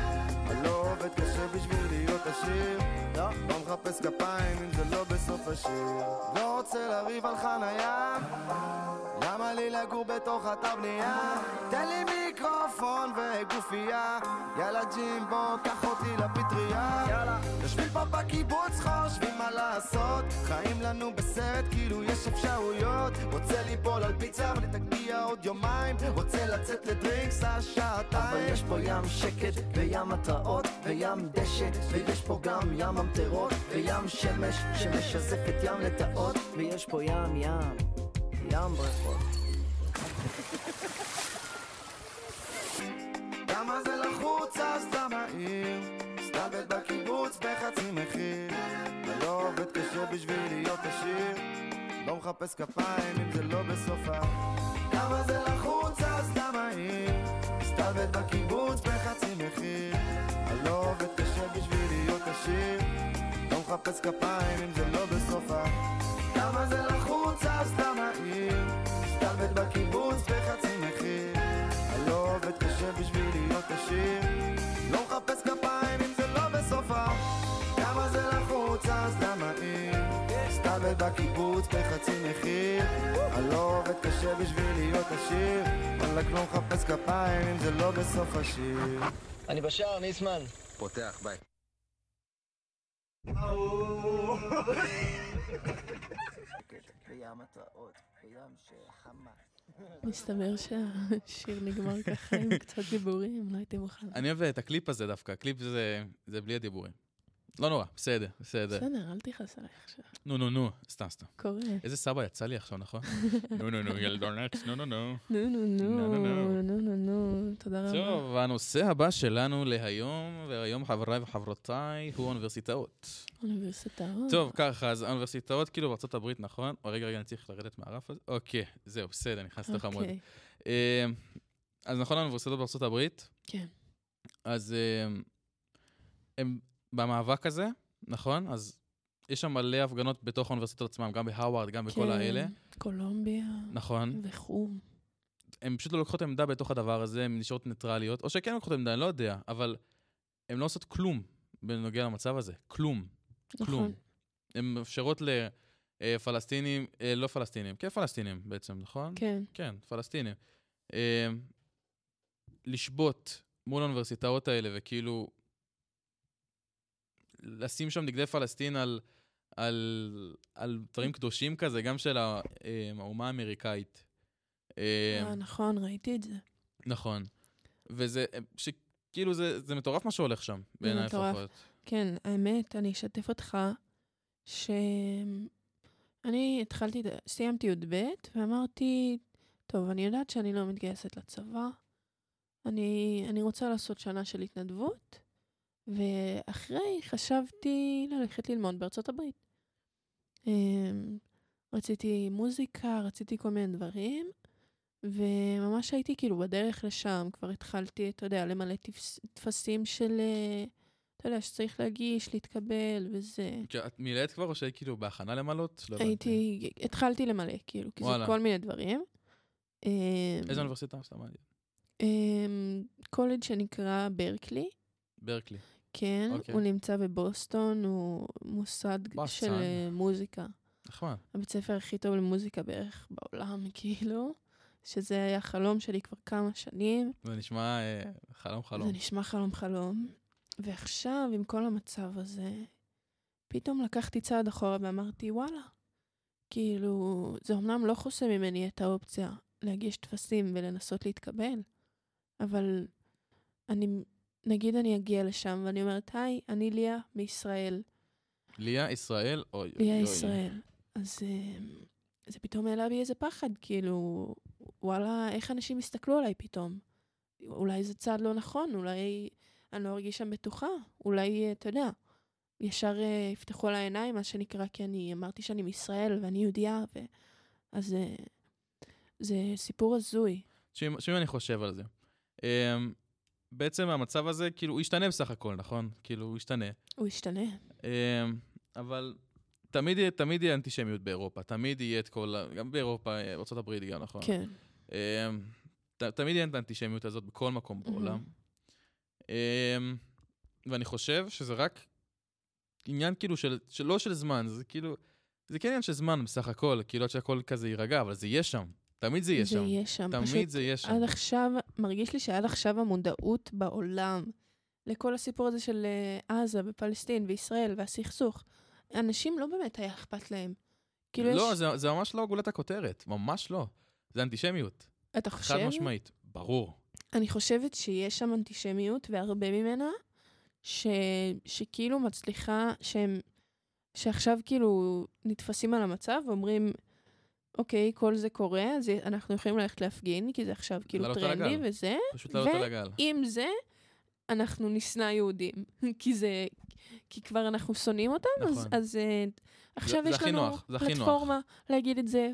אני לא עובד קשה בשביל להיות עשיר. לא מחפש כפיים אם זה לא בסוף השיר. לא רוצה לריב על חנייה למה לי לגור בתוך אתר בנייה? תן לי מיקרופון וגופייה. יאללה ג'ימבו, קח אותי לפטריה. יאללה. יושבים פה בקיבוץ חושבים מה לעשות. חיים לנו בסרט כאילו יש אפשרויות. רוצה ליפול על פיצה ולתגביע עוד יומיים. רוצה לצאת לדרינקס השעתיים. אבל יש פה ים שקט וים התרעות וים דשא ויש פה גם ים ממטרות וים שמש שמשזף את ים לטאות ויש פה ים ים ים בריכות כמה זה לחוץ אז למה עיר? סטלבט בקיבוץ בחצי מחיר אני לא עובד קשה בשביל להיות עשיר לא מחפש כפיים אם זה לא בסופה כמה זה לחוץ אז למה עיר? סטלבט בקיבוץ בחצי מחיר לא עובד קשה בשביל להיות עשיר לא מחפש כפיים אם זה לא בסופה כמה זה לחוץ אז למה עיר? סטלבט בקיבוץ בחצי מחיר. אני לא עובד קשה בשביל להיות עשיר. לא מחפש כפיים אם זה לא בסופה. כמה זה לחוץ אז למה עיר? סטלבט בקיבוץ בחצי מחיר. אני לא עובד קשה בשביל להיות עשיר. וואלכ לא מחפש כפיים אם זה לא בסוף השיר. אני בשער ניסמן. פותח ביי <laughs> וים התרעות וים שחמה מסתבר שהשיר נגמר ככה עם קצת דיבורים, לא הייתי מוכן. אני אוהב את הקליפ הזה דווקא, הקליפ זה, זה בלי הדיבורים. לא נורא, בסדר, בסדר. בסדר, אל תכעס עליי עכשיו. נו, נו, נו, סתם, סתם. קורה. איזה סבא יצא לי עכשיו, נכון? נו, נו, נו, ילדונת, נו, נו, נו. נו, נו, נו, נו, נו, נו, תודה רבה. טוב, הנושא הבא שלנו להיום, והיום חבריי וחברותיי, הוא אוניברסיטאות. אוניברסיטאות. טוב, ככה, אז האוניברסיטאות כאילו בארצות הברית, נכון? רגע, רגע, אני צריך לרדת מהרף הזה. אוקיי, זהו, בסדר, נכנס לך מאוד. אז נכון, האוניברסיטאות בארצות הברית? כן. אז... הם, במאבק הזה, נכון? אז יש שם מלא הפגנות בתוך האוניברסיטאות עצמם, גם בהאווארד, גם בכל כן, האלה. קולומביה נכון. וכו'. הן פשוט לא לוקחות עמדה בתוך הדבר הזה, הן נשארות ניטרליות, או שכן לוקחות עמדה, אני לא יודע, אבל הן לא עושות כלום בנוגע למצב הזה. כלום. כלום. נכון. הן מאפשרות לפלסטינים, לא פלסטינים, כן פלסטינים בעצם, נכון? כן. כן, פלסטינים. אה, לשבות מול האוניברסיטאות האלה וכאילו לשים שם דגלי פלסטין על, על, על דברים קדושים כזה, גם של אה, האומה האמריקאית. אה, אה, נכון, ראיתי את זה. נכון. וזה, שכאילו זה, זה מטורף מה שהולך שם, בעיניי. לפחות. כן, האמת, אני אשתף אותך שאני התחלתי, סיימתי י"ב, ואמרתי, טוב, אני יודעת שאני לא מתגייסת לצבא, אני, אני רוצה לעשות שנה של התנדבות, ואחרי חשבתי ללכת ללמוד בארצות הברית. אמ, רציתי מוזיקה, רציתי כל מיני דברים, וממש הייתי כאילו בדרך לשם, כבר התחלתי, אתה יודע, למלא טפס- טפסים של, אה, אתה יודע, שצריך להגיש, להתקבל וזה. כי את מילאת כבר, או שהיית כאילו בהכנה למלות? לא. הייתי, התחלתי למלא, כאילו, כי זה. כל מיני דברים. אמ, איזה אוניברסיטה? סתם מעניין. אמ, קולג' שנקרא ברקלי, ברקלי. כן, אוקיי. הוא נמצא בבוסטון, הוא מוסד בוסטון. של אה, מוזיקה. נחמד. הבית ספר הכי טוב למוזיקה בערך בעולם, <laughs> כאילו, שזה היה חלום שלי כבר כמה שנים. זה נשמע אה, חלום חלום. זה נשמע חלום חלום. ועכשיו, עם כל המצב הזה, פתאום לקחתי צעד אחורה ואמרתי, וואלה, כאילו, זה אמנם לא חוסם ממני את האופציה להגיש טפסים ולנסות להתקבל, אבל אני, נגיד אני אגיע לשם ואני אומרת, היי, אני ליה מישראל. ליה ישראל, אוי. ליה אוי. ישראל. אז אה, זה פתאום העלה בי איזה פחד, כאילו, וואלה, איך אנשים יסתכלו עליי פתאום? אולי זה צעד לא נכון, אולי אני לא ארגיש שם בטוחה, אולי, אתה יודע, ישר אה, יפתחו עליי עיניים, מה שנקרא, כי אני אמרתי שאני מישראל ואני יהודייה, ו... אז אה, זה סיפור הזוי. מה אני חושב על זה. בעצם המצב הזה, כאילו, הוא ישתנה בסך הכל, נכון? כאילו, הוא ישתנה. הוא ישתנה. אמ, אבל תמיד תמיד יהיה אנטישמיות באירופה, תמיד יהיה את כל, גם באירופה, ארה"ב גם, נכון? כן. אמ, ת- תמיד יהיה את האנטישמיות הזאת בכל מקום מהמם. בעולם. אמ, ואני חושב שזה רק עניין כאילו של, של לא של זמן, זה כאילו, זה כן עניין של זמן בסך הכל, כאילו עד שהכל כזה יירגע, אבל זה יהיה שם. תמיד זה יהיה זה שם. יהיה שם. תמיד פשוט זה יהיה שם. עד עכשיו, מרגיש לי שעד עכשיו המודעות בעולם לכל הסיפור הזה של אה, עזה ופלסטין וישראל והסכסוך, אנשים לא באמת היה אכפת להם. כאילו לא, יש... זה, זה ממש לא גולת הכותרת, ממש לא. זה אנטישמיות, אתה חושב? חד משמעית, ברור. אני חושבת שיש שם אנטישמיות, והרבה ממנה, ש... שכאילו מצליחה, שהם... שעכשיו כאילו נתפסים על המצב ואומרים, אוקיי, כל זה קורה, אז אנחנו יכולים ללכת להפגין, כי זה עכשיו כאילו טרנדי. וזה, פשוט לעלות על הגל. עם זה, אנחנו נשנא יהודים. <laughs> כי זה... כי כבר אנחנו שונאים אותם, אז, נכון. אז uh, עכשיו זה יש לנו נוח, זה. פלטפורמה להגיד את זה,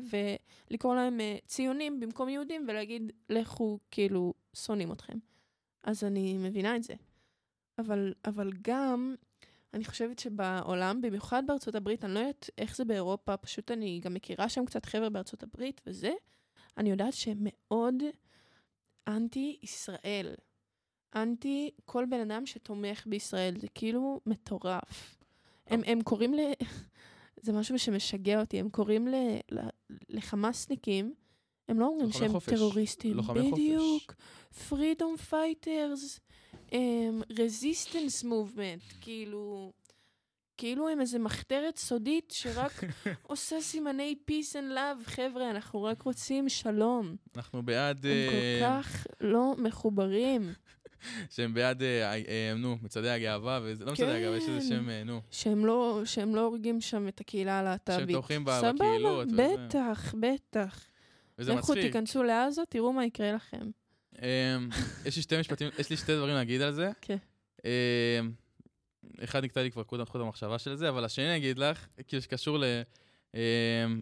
ולקרוא להם uh, ציונים במקום יהודים, ולהגיד, לכו, כאילו, שונאים אתכם. אז אני מבינה את זה. אבל, אבל גם, אני חושבת שבעולם, במיוחד בארצות הברית, אני לא יודעת איך זה באירופה, פשוט אני גם מכירה שם קצת חבר'ה בארצות הברית וזה, אני יודעת שהם מאוד אנטי-ישראל. אנטי כל בן אדם שתומך בישראל, זה כאילו מטורף. הם, הם קוראים ל... <laughs> זה משהו שמשגע אותי, הם קוראים ל... לחמאסניקים, הם לא אומרים שהם חופש. טרוריסטים. בדיוק. freedom fighters, um, resistance movement, כאילו... כאילו הם איזה מחתרת סודית שרק <laughs> עושה סימני peace and love. חבר'ה, אנחנו רק רוצים שלום. אנחנו בעד... הם כל אה, כך לא מחוברים. שהם בעד, אה, אה, נו, מצעדי הגאווה, וזה לא מצעדי כן. הגאווה, יש איזה שם, אה, נו. שהם לא, שהם לא הורגים שם את הקהילה הלהט"בית. שהם תומכים סבבה, בקהילות וזה. בטח, בטח. וזה לכו מצחיק. תיכנסו לעזה, תראו מה יקרה לכם. אמ, <laughs> יש לי שתי משפטים, יש לי שתי דברים להגיד על זה. כן. אמ, אחד נקטע לי כבר קודם חוט המחשבה של זה, אבל השני אני אגיד לך, כאילו שקשור ל... אמ,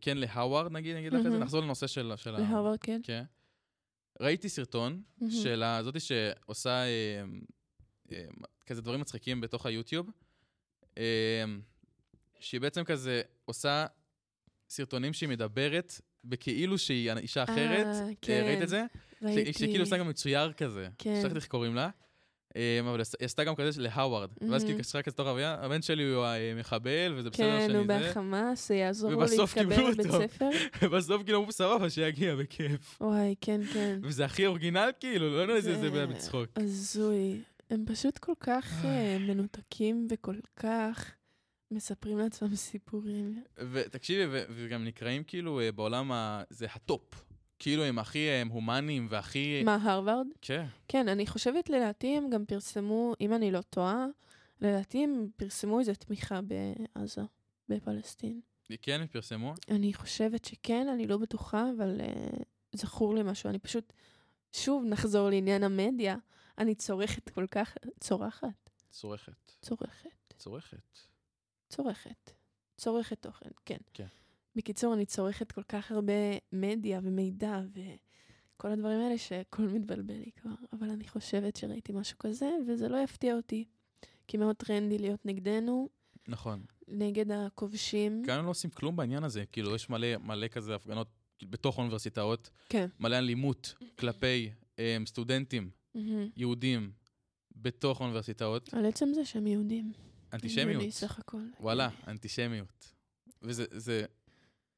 כן להווארד נגיד, נגיד לך את זה. נחזור לנושא של... ה- להרווארד, כן. כן. ראיתי סרטון. של זאתי שעושה כזה דברים מצחיקים בתוך היוטיוב, שהיא בעצם כזה עושה סרטונים שהיא מדברת בכאילו שהיא אישה אחרת. אה, אה, כן, ראית את זה? ראיתי. שכאילו עושה גם מצויר כזה. כן. שכחתי איך קוראים לה. אמ, אבל היא עשתה גם כזה להווארד. ואז כאילו. קשרה כזה תוך רבייה, הבן שלי הוא המחבל, וזה בסדר כן, שאני הוא זה. בחמאס, זה יעזור לו להתקבל לבית. ספר. <laughs> ובסוף כאילו אמרו סבבה, שיגיע בכיף. וואי, כן, כן. וזה הכי אורגינל כאילו, לא יודע איזה זה- זה בצחוק. הזוי. הם פשוט כל כך אה, מנותקים וכל כך מספרים לעצמם סיפורים. ותקשיבי, וגם נקראים כאילו אה, בעולם ה... זה הטופ. כאילו הם הכי אה, הם הומניים והכי... מה, הרווארד? כן. כן, אני חושבת, לדעתי הם גם פרסמו, אם אני לא טועה, לדעתי הם פרסמו איזו תמיכה בעזה, בפלסטין. כן, הם פרסמו. אני חושבת שכן, אני לא בטוחה, אבל uh, זכור לי משהו. אני פשוט, שוב נחזור לעניין המדיה, אני צורכת כל כך, צורחת, צורכת. צורכת, צורכת. צורכת, צורכת תוכן, כן. כן. בקיצור, אני צורכת כל כך הרבה מדיה ומידע וכל הדברים האלה שהכל מתבלבל לי כבר, אבל אני חושבת שראיתי משהו כזה, וזה לא יפתיע אותי. כי מאוד טרנדי להיות נגדנו, נכון. נגד הכובשים. גם הם לא עושים כלום בעניין הזה. כאילו, יש מלא, מלא כזה הפגנות בתוך האוניברסיטאות, כן. מלא אלימות כלפי הם, סטודנטים מהמם. יהודים. בתוך האוניברסיטאות. על עצם זה שהם יהודים. אנטישמיות. סך הכל. וואלה, אנטישמיות. וזה זה,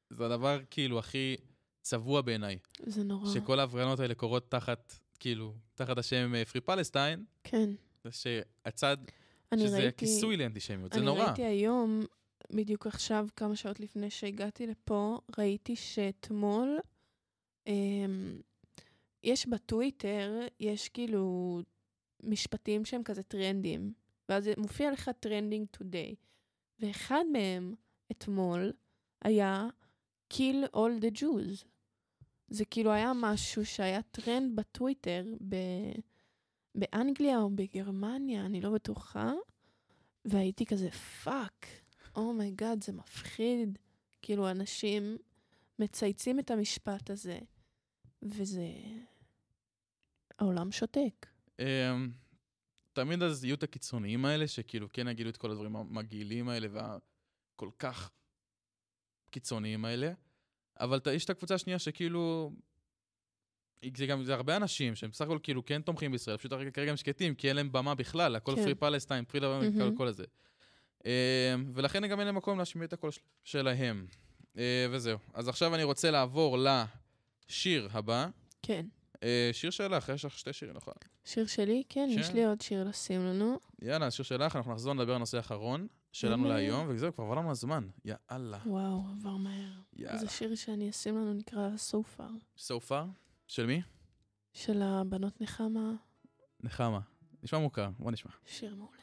זה הדבר כאילו הכי צבוע בעיניי. זה נורא. שכל ההפגנות האלה קורות תחת, כאילו, תחת השם פרי פלסטיין, כן. זה שהצד, אני שזה ראיתי... הכיסוי לאנטישמיות, זה אני נורא. ראיתי היום, בדיוק עכשיו, כמה שעות לפני שהגעתי לפה, ראיתי שאתמול אמ, יש בטוויטר, יש כאילו משפטים שהם כזה טרנדים, ואז מופיע לך trending today. ואחד מהם, אתמול, היה kill all the Jews. זה כאילו היה משהו שהיה טרנד בטוויטר ב... באנגליה או בגרמניה, אני לא בטוחה, והייתי כזה, fuck, oh my God, זה מפחיד. כאילו, אנשים מצייצים את המשפט הזה, וזה... העולם שותק. אמ, תמיד אז יהיו את הקיצוניים האלה, שכאילו כן יגידו את כל הדברים המגעילים האלה והכל כך קיצוניים האלה, אבל יש את הקבוצה השנייה שכאילו... זה גם, זה הרבה אנשים שהם בסך הכל כאילו כן תומכים בישראל, פשוט כרגע הם שקטים, כי אין להם במה בכלל, הכל כן. פרי פלסטיין, פרי דבר, מהמם. כל, הזה. אמ, ולכן גם אין להם מקום להשמיע את הקול של- שלהם. אה, וזהו. אז עכשיו אני רוצה לעבור לשיר הבא. כן. אה, שיר שלך, יש לך שתי שירים, נכון? שיר שלי? כן, יש כן. לי עוד שיר לשים לנו. יאללה, השיר שלך, אנחנו נחזור לדבר על הנושא האחרון שלנו. להיום, וזהו, כבר עבר לנו הזמן. יאללה. וואו, עבר מהר. יאללה. אז השיר שאני אשים לנו נקרא So Far, So far? של מי? של הבנות נחמה, נחמה. נשמע מוכר, בוא נשמע. שיר מעולה.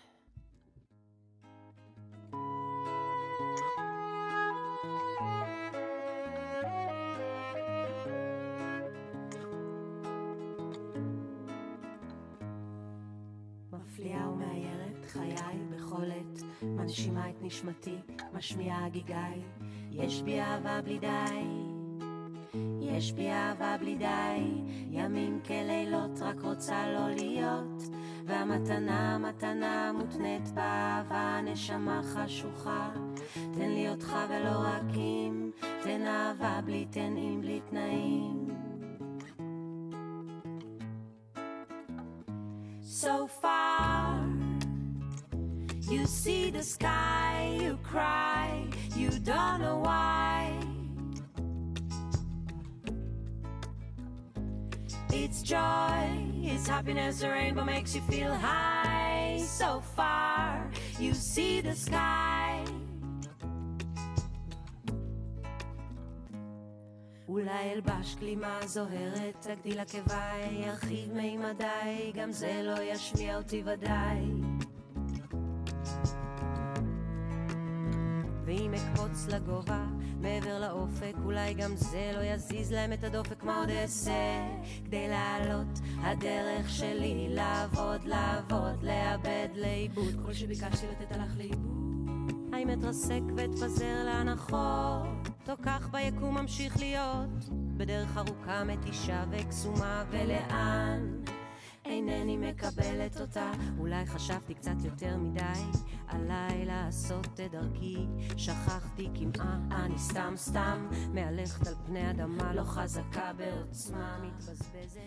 מנשימה את נשמתי, משמיעה הגיגיי. יש בי אהבה בלי די, יש בי אהבה בלי די, ימים כלילות רק רוצה לא להיות, והמתנה, מתנה מותנית באהבה, נשמה חשוכה. תן לי אותך ולא רק אם, תן אהבה בלי תן אם בלי תנאים. so far. You see the sky, you cry, you don't know why. It's joy, it's happiness, the rainbow makes you feel high. So far, you see the sky. אולי אלבש גלימה זוהרת, תגדיל עקביי, ירחיב מימדיי, גם זה לא ישמיע אותי ודאי. ואם אקפוץ לגובה, מעבר לאופק, אולי גם זה לא יזיז להם את הדופק, מה עוד אעשה? כדי לעלות, הדרך שלי לעבוד, לעבוד, לאבד, לאיבוד. כל שביקשתי לתת הלך לאיבוד. האם אתרסק ואתפזר להנחות, או כך ביקום ממשיך להיות, בדרך ארוכה מתישה וקסומה, ולאן? אינני מקבלת אותה, אולי חשבתי קצת יותר מדי, עליי לעשות את דרכי, שכחתי כמעה, אני סתם סתם, מהלכת על פני אדמה, לא חזקה בעוצמה, מתבזבזת,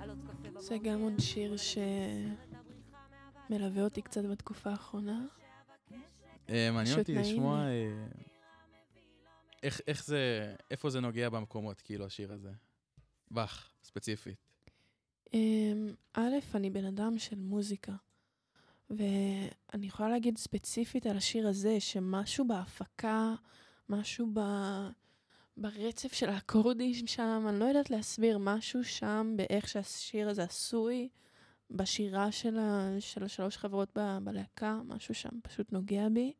על עוד קפה בבוקר. זה גם עוד שיר שמלווה אותי קצת בתקופה האחרונה. אה, מעניין אותי לשמוע. אה, איך- איך זה, איפה זה נוגע במקומות, כאילו, השיר הזה. בך, ספציפית. אמ, א', אני בן אדם של מוזיקה, ואני יכולה להגיד ספציפית על השיר הזה, שמשהו בהפקה, משהו ב... ברצף של האקורדים שם, אני לא יודעת להסביר, משהו שם באיך שהשיר הזה עשוי, בשירה של, ה... של השלוש חברות ב... בלהקה, משהו שם פשוט נוגע בי.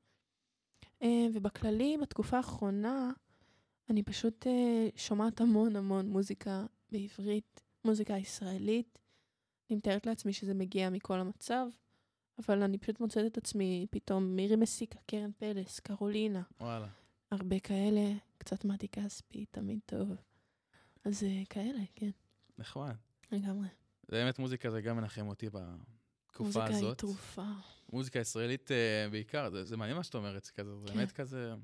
אה, ובכללי, בתקופה האחרונה, אני פשוט אה, שומעת המון המון מוזיקה בעברית, מוזיקה ישראלית. אני מתארת לעצמי שזה מגיע מכל המצב, אבל אני פשוט מוצאת את עצמי פתאום מירי מסיקה, קרן פלס, קרולינה, וואלה. הרבה כאלה, קצת מתי כספי, תמיד טוב. אז אה, כאלה, כן, נחמד. לגמרי. באמת מוזיקה, זה גם מנחם אותי בתקופה מוזיקה היא הזאת. תרופה. מוזיקה ישראלית אה, בעיקר, זה, זה מעניין מה שאת אומרת, זה כזה, זה כן. באמת כזה...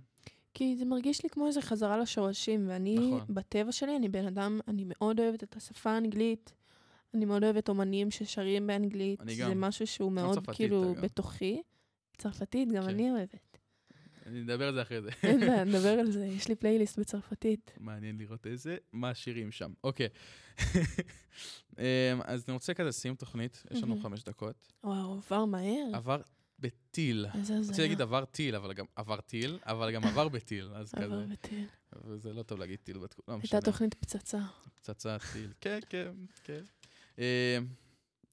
כי זה מרגיש לי כמו איזה חזרה לשורשים, ואני, נכון. בטבע שלי, אני בן אדם, אני מאוד אוהבת את השפה האנגלית, אני מאוד אוהבת אומנים ששרים באנגלית, זה גם. משהו שהוא מאוד צרפתית, כאילו אגב. בתוכי. צרפתית, גם כן. אני אוהבת. אני אדבר על זה אחרי זה. <laughs> אין בעיה, נדבר על זה, יש לי פלייליסט בצרפתית. מעניין לראות איזה, מה השירים שם. אוקיי. <laughs> אמ, אז אני רוצה כזה לשים תוכנית, יש לנו. חמש דקות. וואו, עבר מהר. עבר בטיל. איזה הזיה. רציתי להגיד עבר טיל, אבל גם עבר טיל, אבל גם עבר בטיל, אז עבר כזה. בטיל. וזה לא טוב להגיד טיל בתקופה, לא משנה. הייתה תוכנית פצצה. פצצת טיל. <laughs> כן, כן, כן. אה,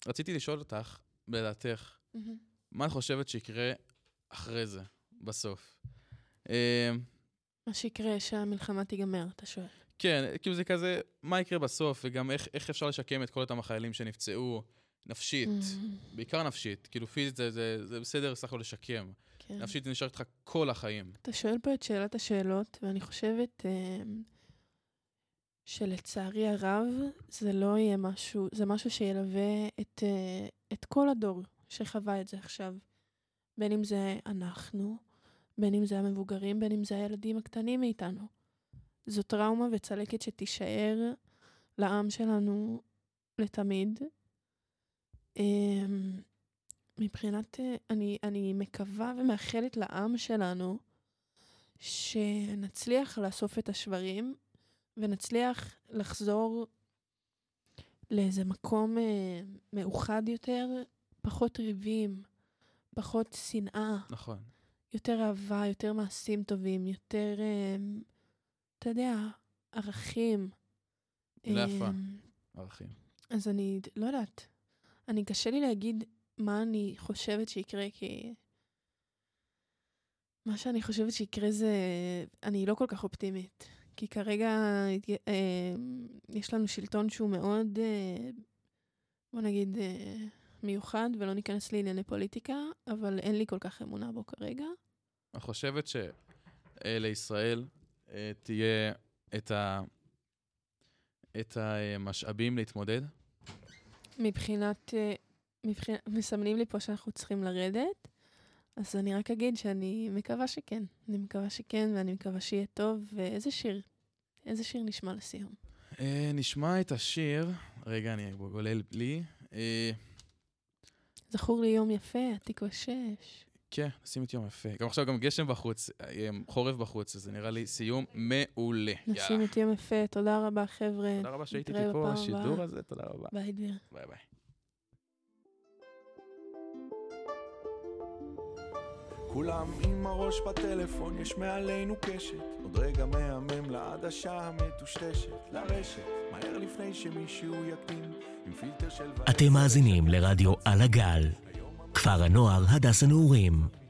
רציתי לשאול אותך, לדעתך, מה את חושבת שיקרה אחרי זה, בסוף? אה, מה שיקרה שהמלחמה תיגמר, אתה שואל. כן, כאילו זה כזה, מה יקרה בסוף, וגם איך, איך אפשר לשקם את כל אותם החיילים שנפצעו נפשית, Mm, בעיקר נפשית, כאילו פיזית זה, זה, זה בסדר סך הכל לשקם. כן. נפשית זה נשאר איתך כל החיים. אתה שואל פה את שאלת השאלות, ואני חושבת אה, שלצערי הרב זה לא יהיה משהו, זה משהו שילווה את, אה, את כל הדור שחווה את זה עכשיו. בין אם זה אנחנו, בין אם זה המבוגרים, בין אם זה הילדים הקטנים מאיתנו. זו טראומה וצלקת שתישאר לעם שלנו לתמיד. אה, מבחינת, אה, אני, אני מקווה ומאחלת לעם שלנו שנצליח לאסוף את השברים ונצליח לחזור לאיזה מקום אה, מאוחד יותר, פחות ריבים, פחות שנאה, נכון. יותר אהבה, יותר מעשים טובים, יותר, אה, אתה יודע, ערכים. יפה. אה, ערכים. אז אני לא יודעת. אני, קשה לי להגיד מה אני חושבת שיקרה, כי... מה שאני חושבת שיקרה זה... אני לא כל כך אופטימית. כי כרגע אה, יש לנו שלטון שהוא מאוד, אה, בוא נגיד, אה, מיוחד, ולא ניכנס לענייני פוליטיקה, אבל אין לי כל כך אמונה בו כרגע. את חושבת שלישראל תהיה את, ה... את המשאבים להתמודד? מבחינת, אה, מבחינת, מסמנים לי פה שאנחנו צריכים לרדת, אז אני רק אגיד שאני מקווה שכן. אני מקווה שכן, ואני מקווה שיהיה טוב, ואיזה שיר, איזה שיר נשמע לסיום. אה, נשמע את השיר, רגע, אני גולל לי. אה, זכור לי יום יפה, התקווה שש. כן, נשים את יום יפה. גם עכשיו גם גשם בחוץ, אה, חורף בחוץ, אז זה נראה לי סיום מעולה. נשים את יום יפה, תודה רבה חבר'ה. תודה רבה שהייתי פה, הבאה. הזה, תודה רבה. ביי דביר. ביי ביי. כולם עם הראש בטלפון, יש מעלינו קשת. עוד רגע מהמם לעדשה המטושטשת. לרשת, מהר לפני שמישהו יקדים, עם פילטר של... אתם מאזינים לרדיו על הגל, כפר הנוער הדס הנעורים.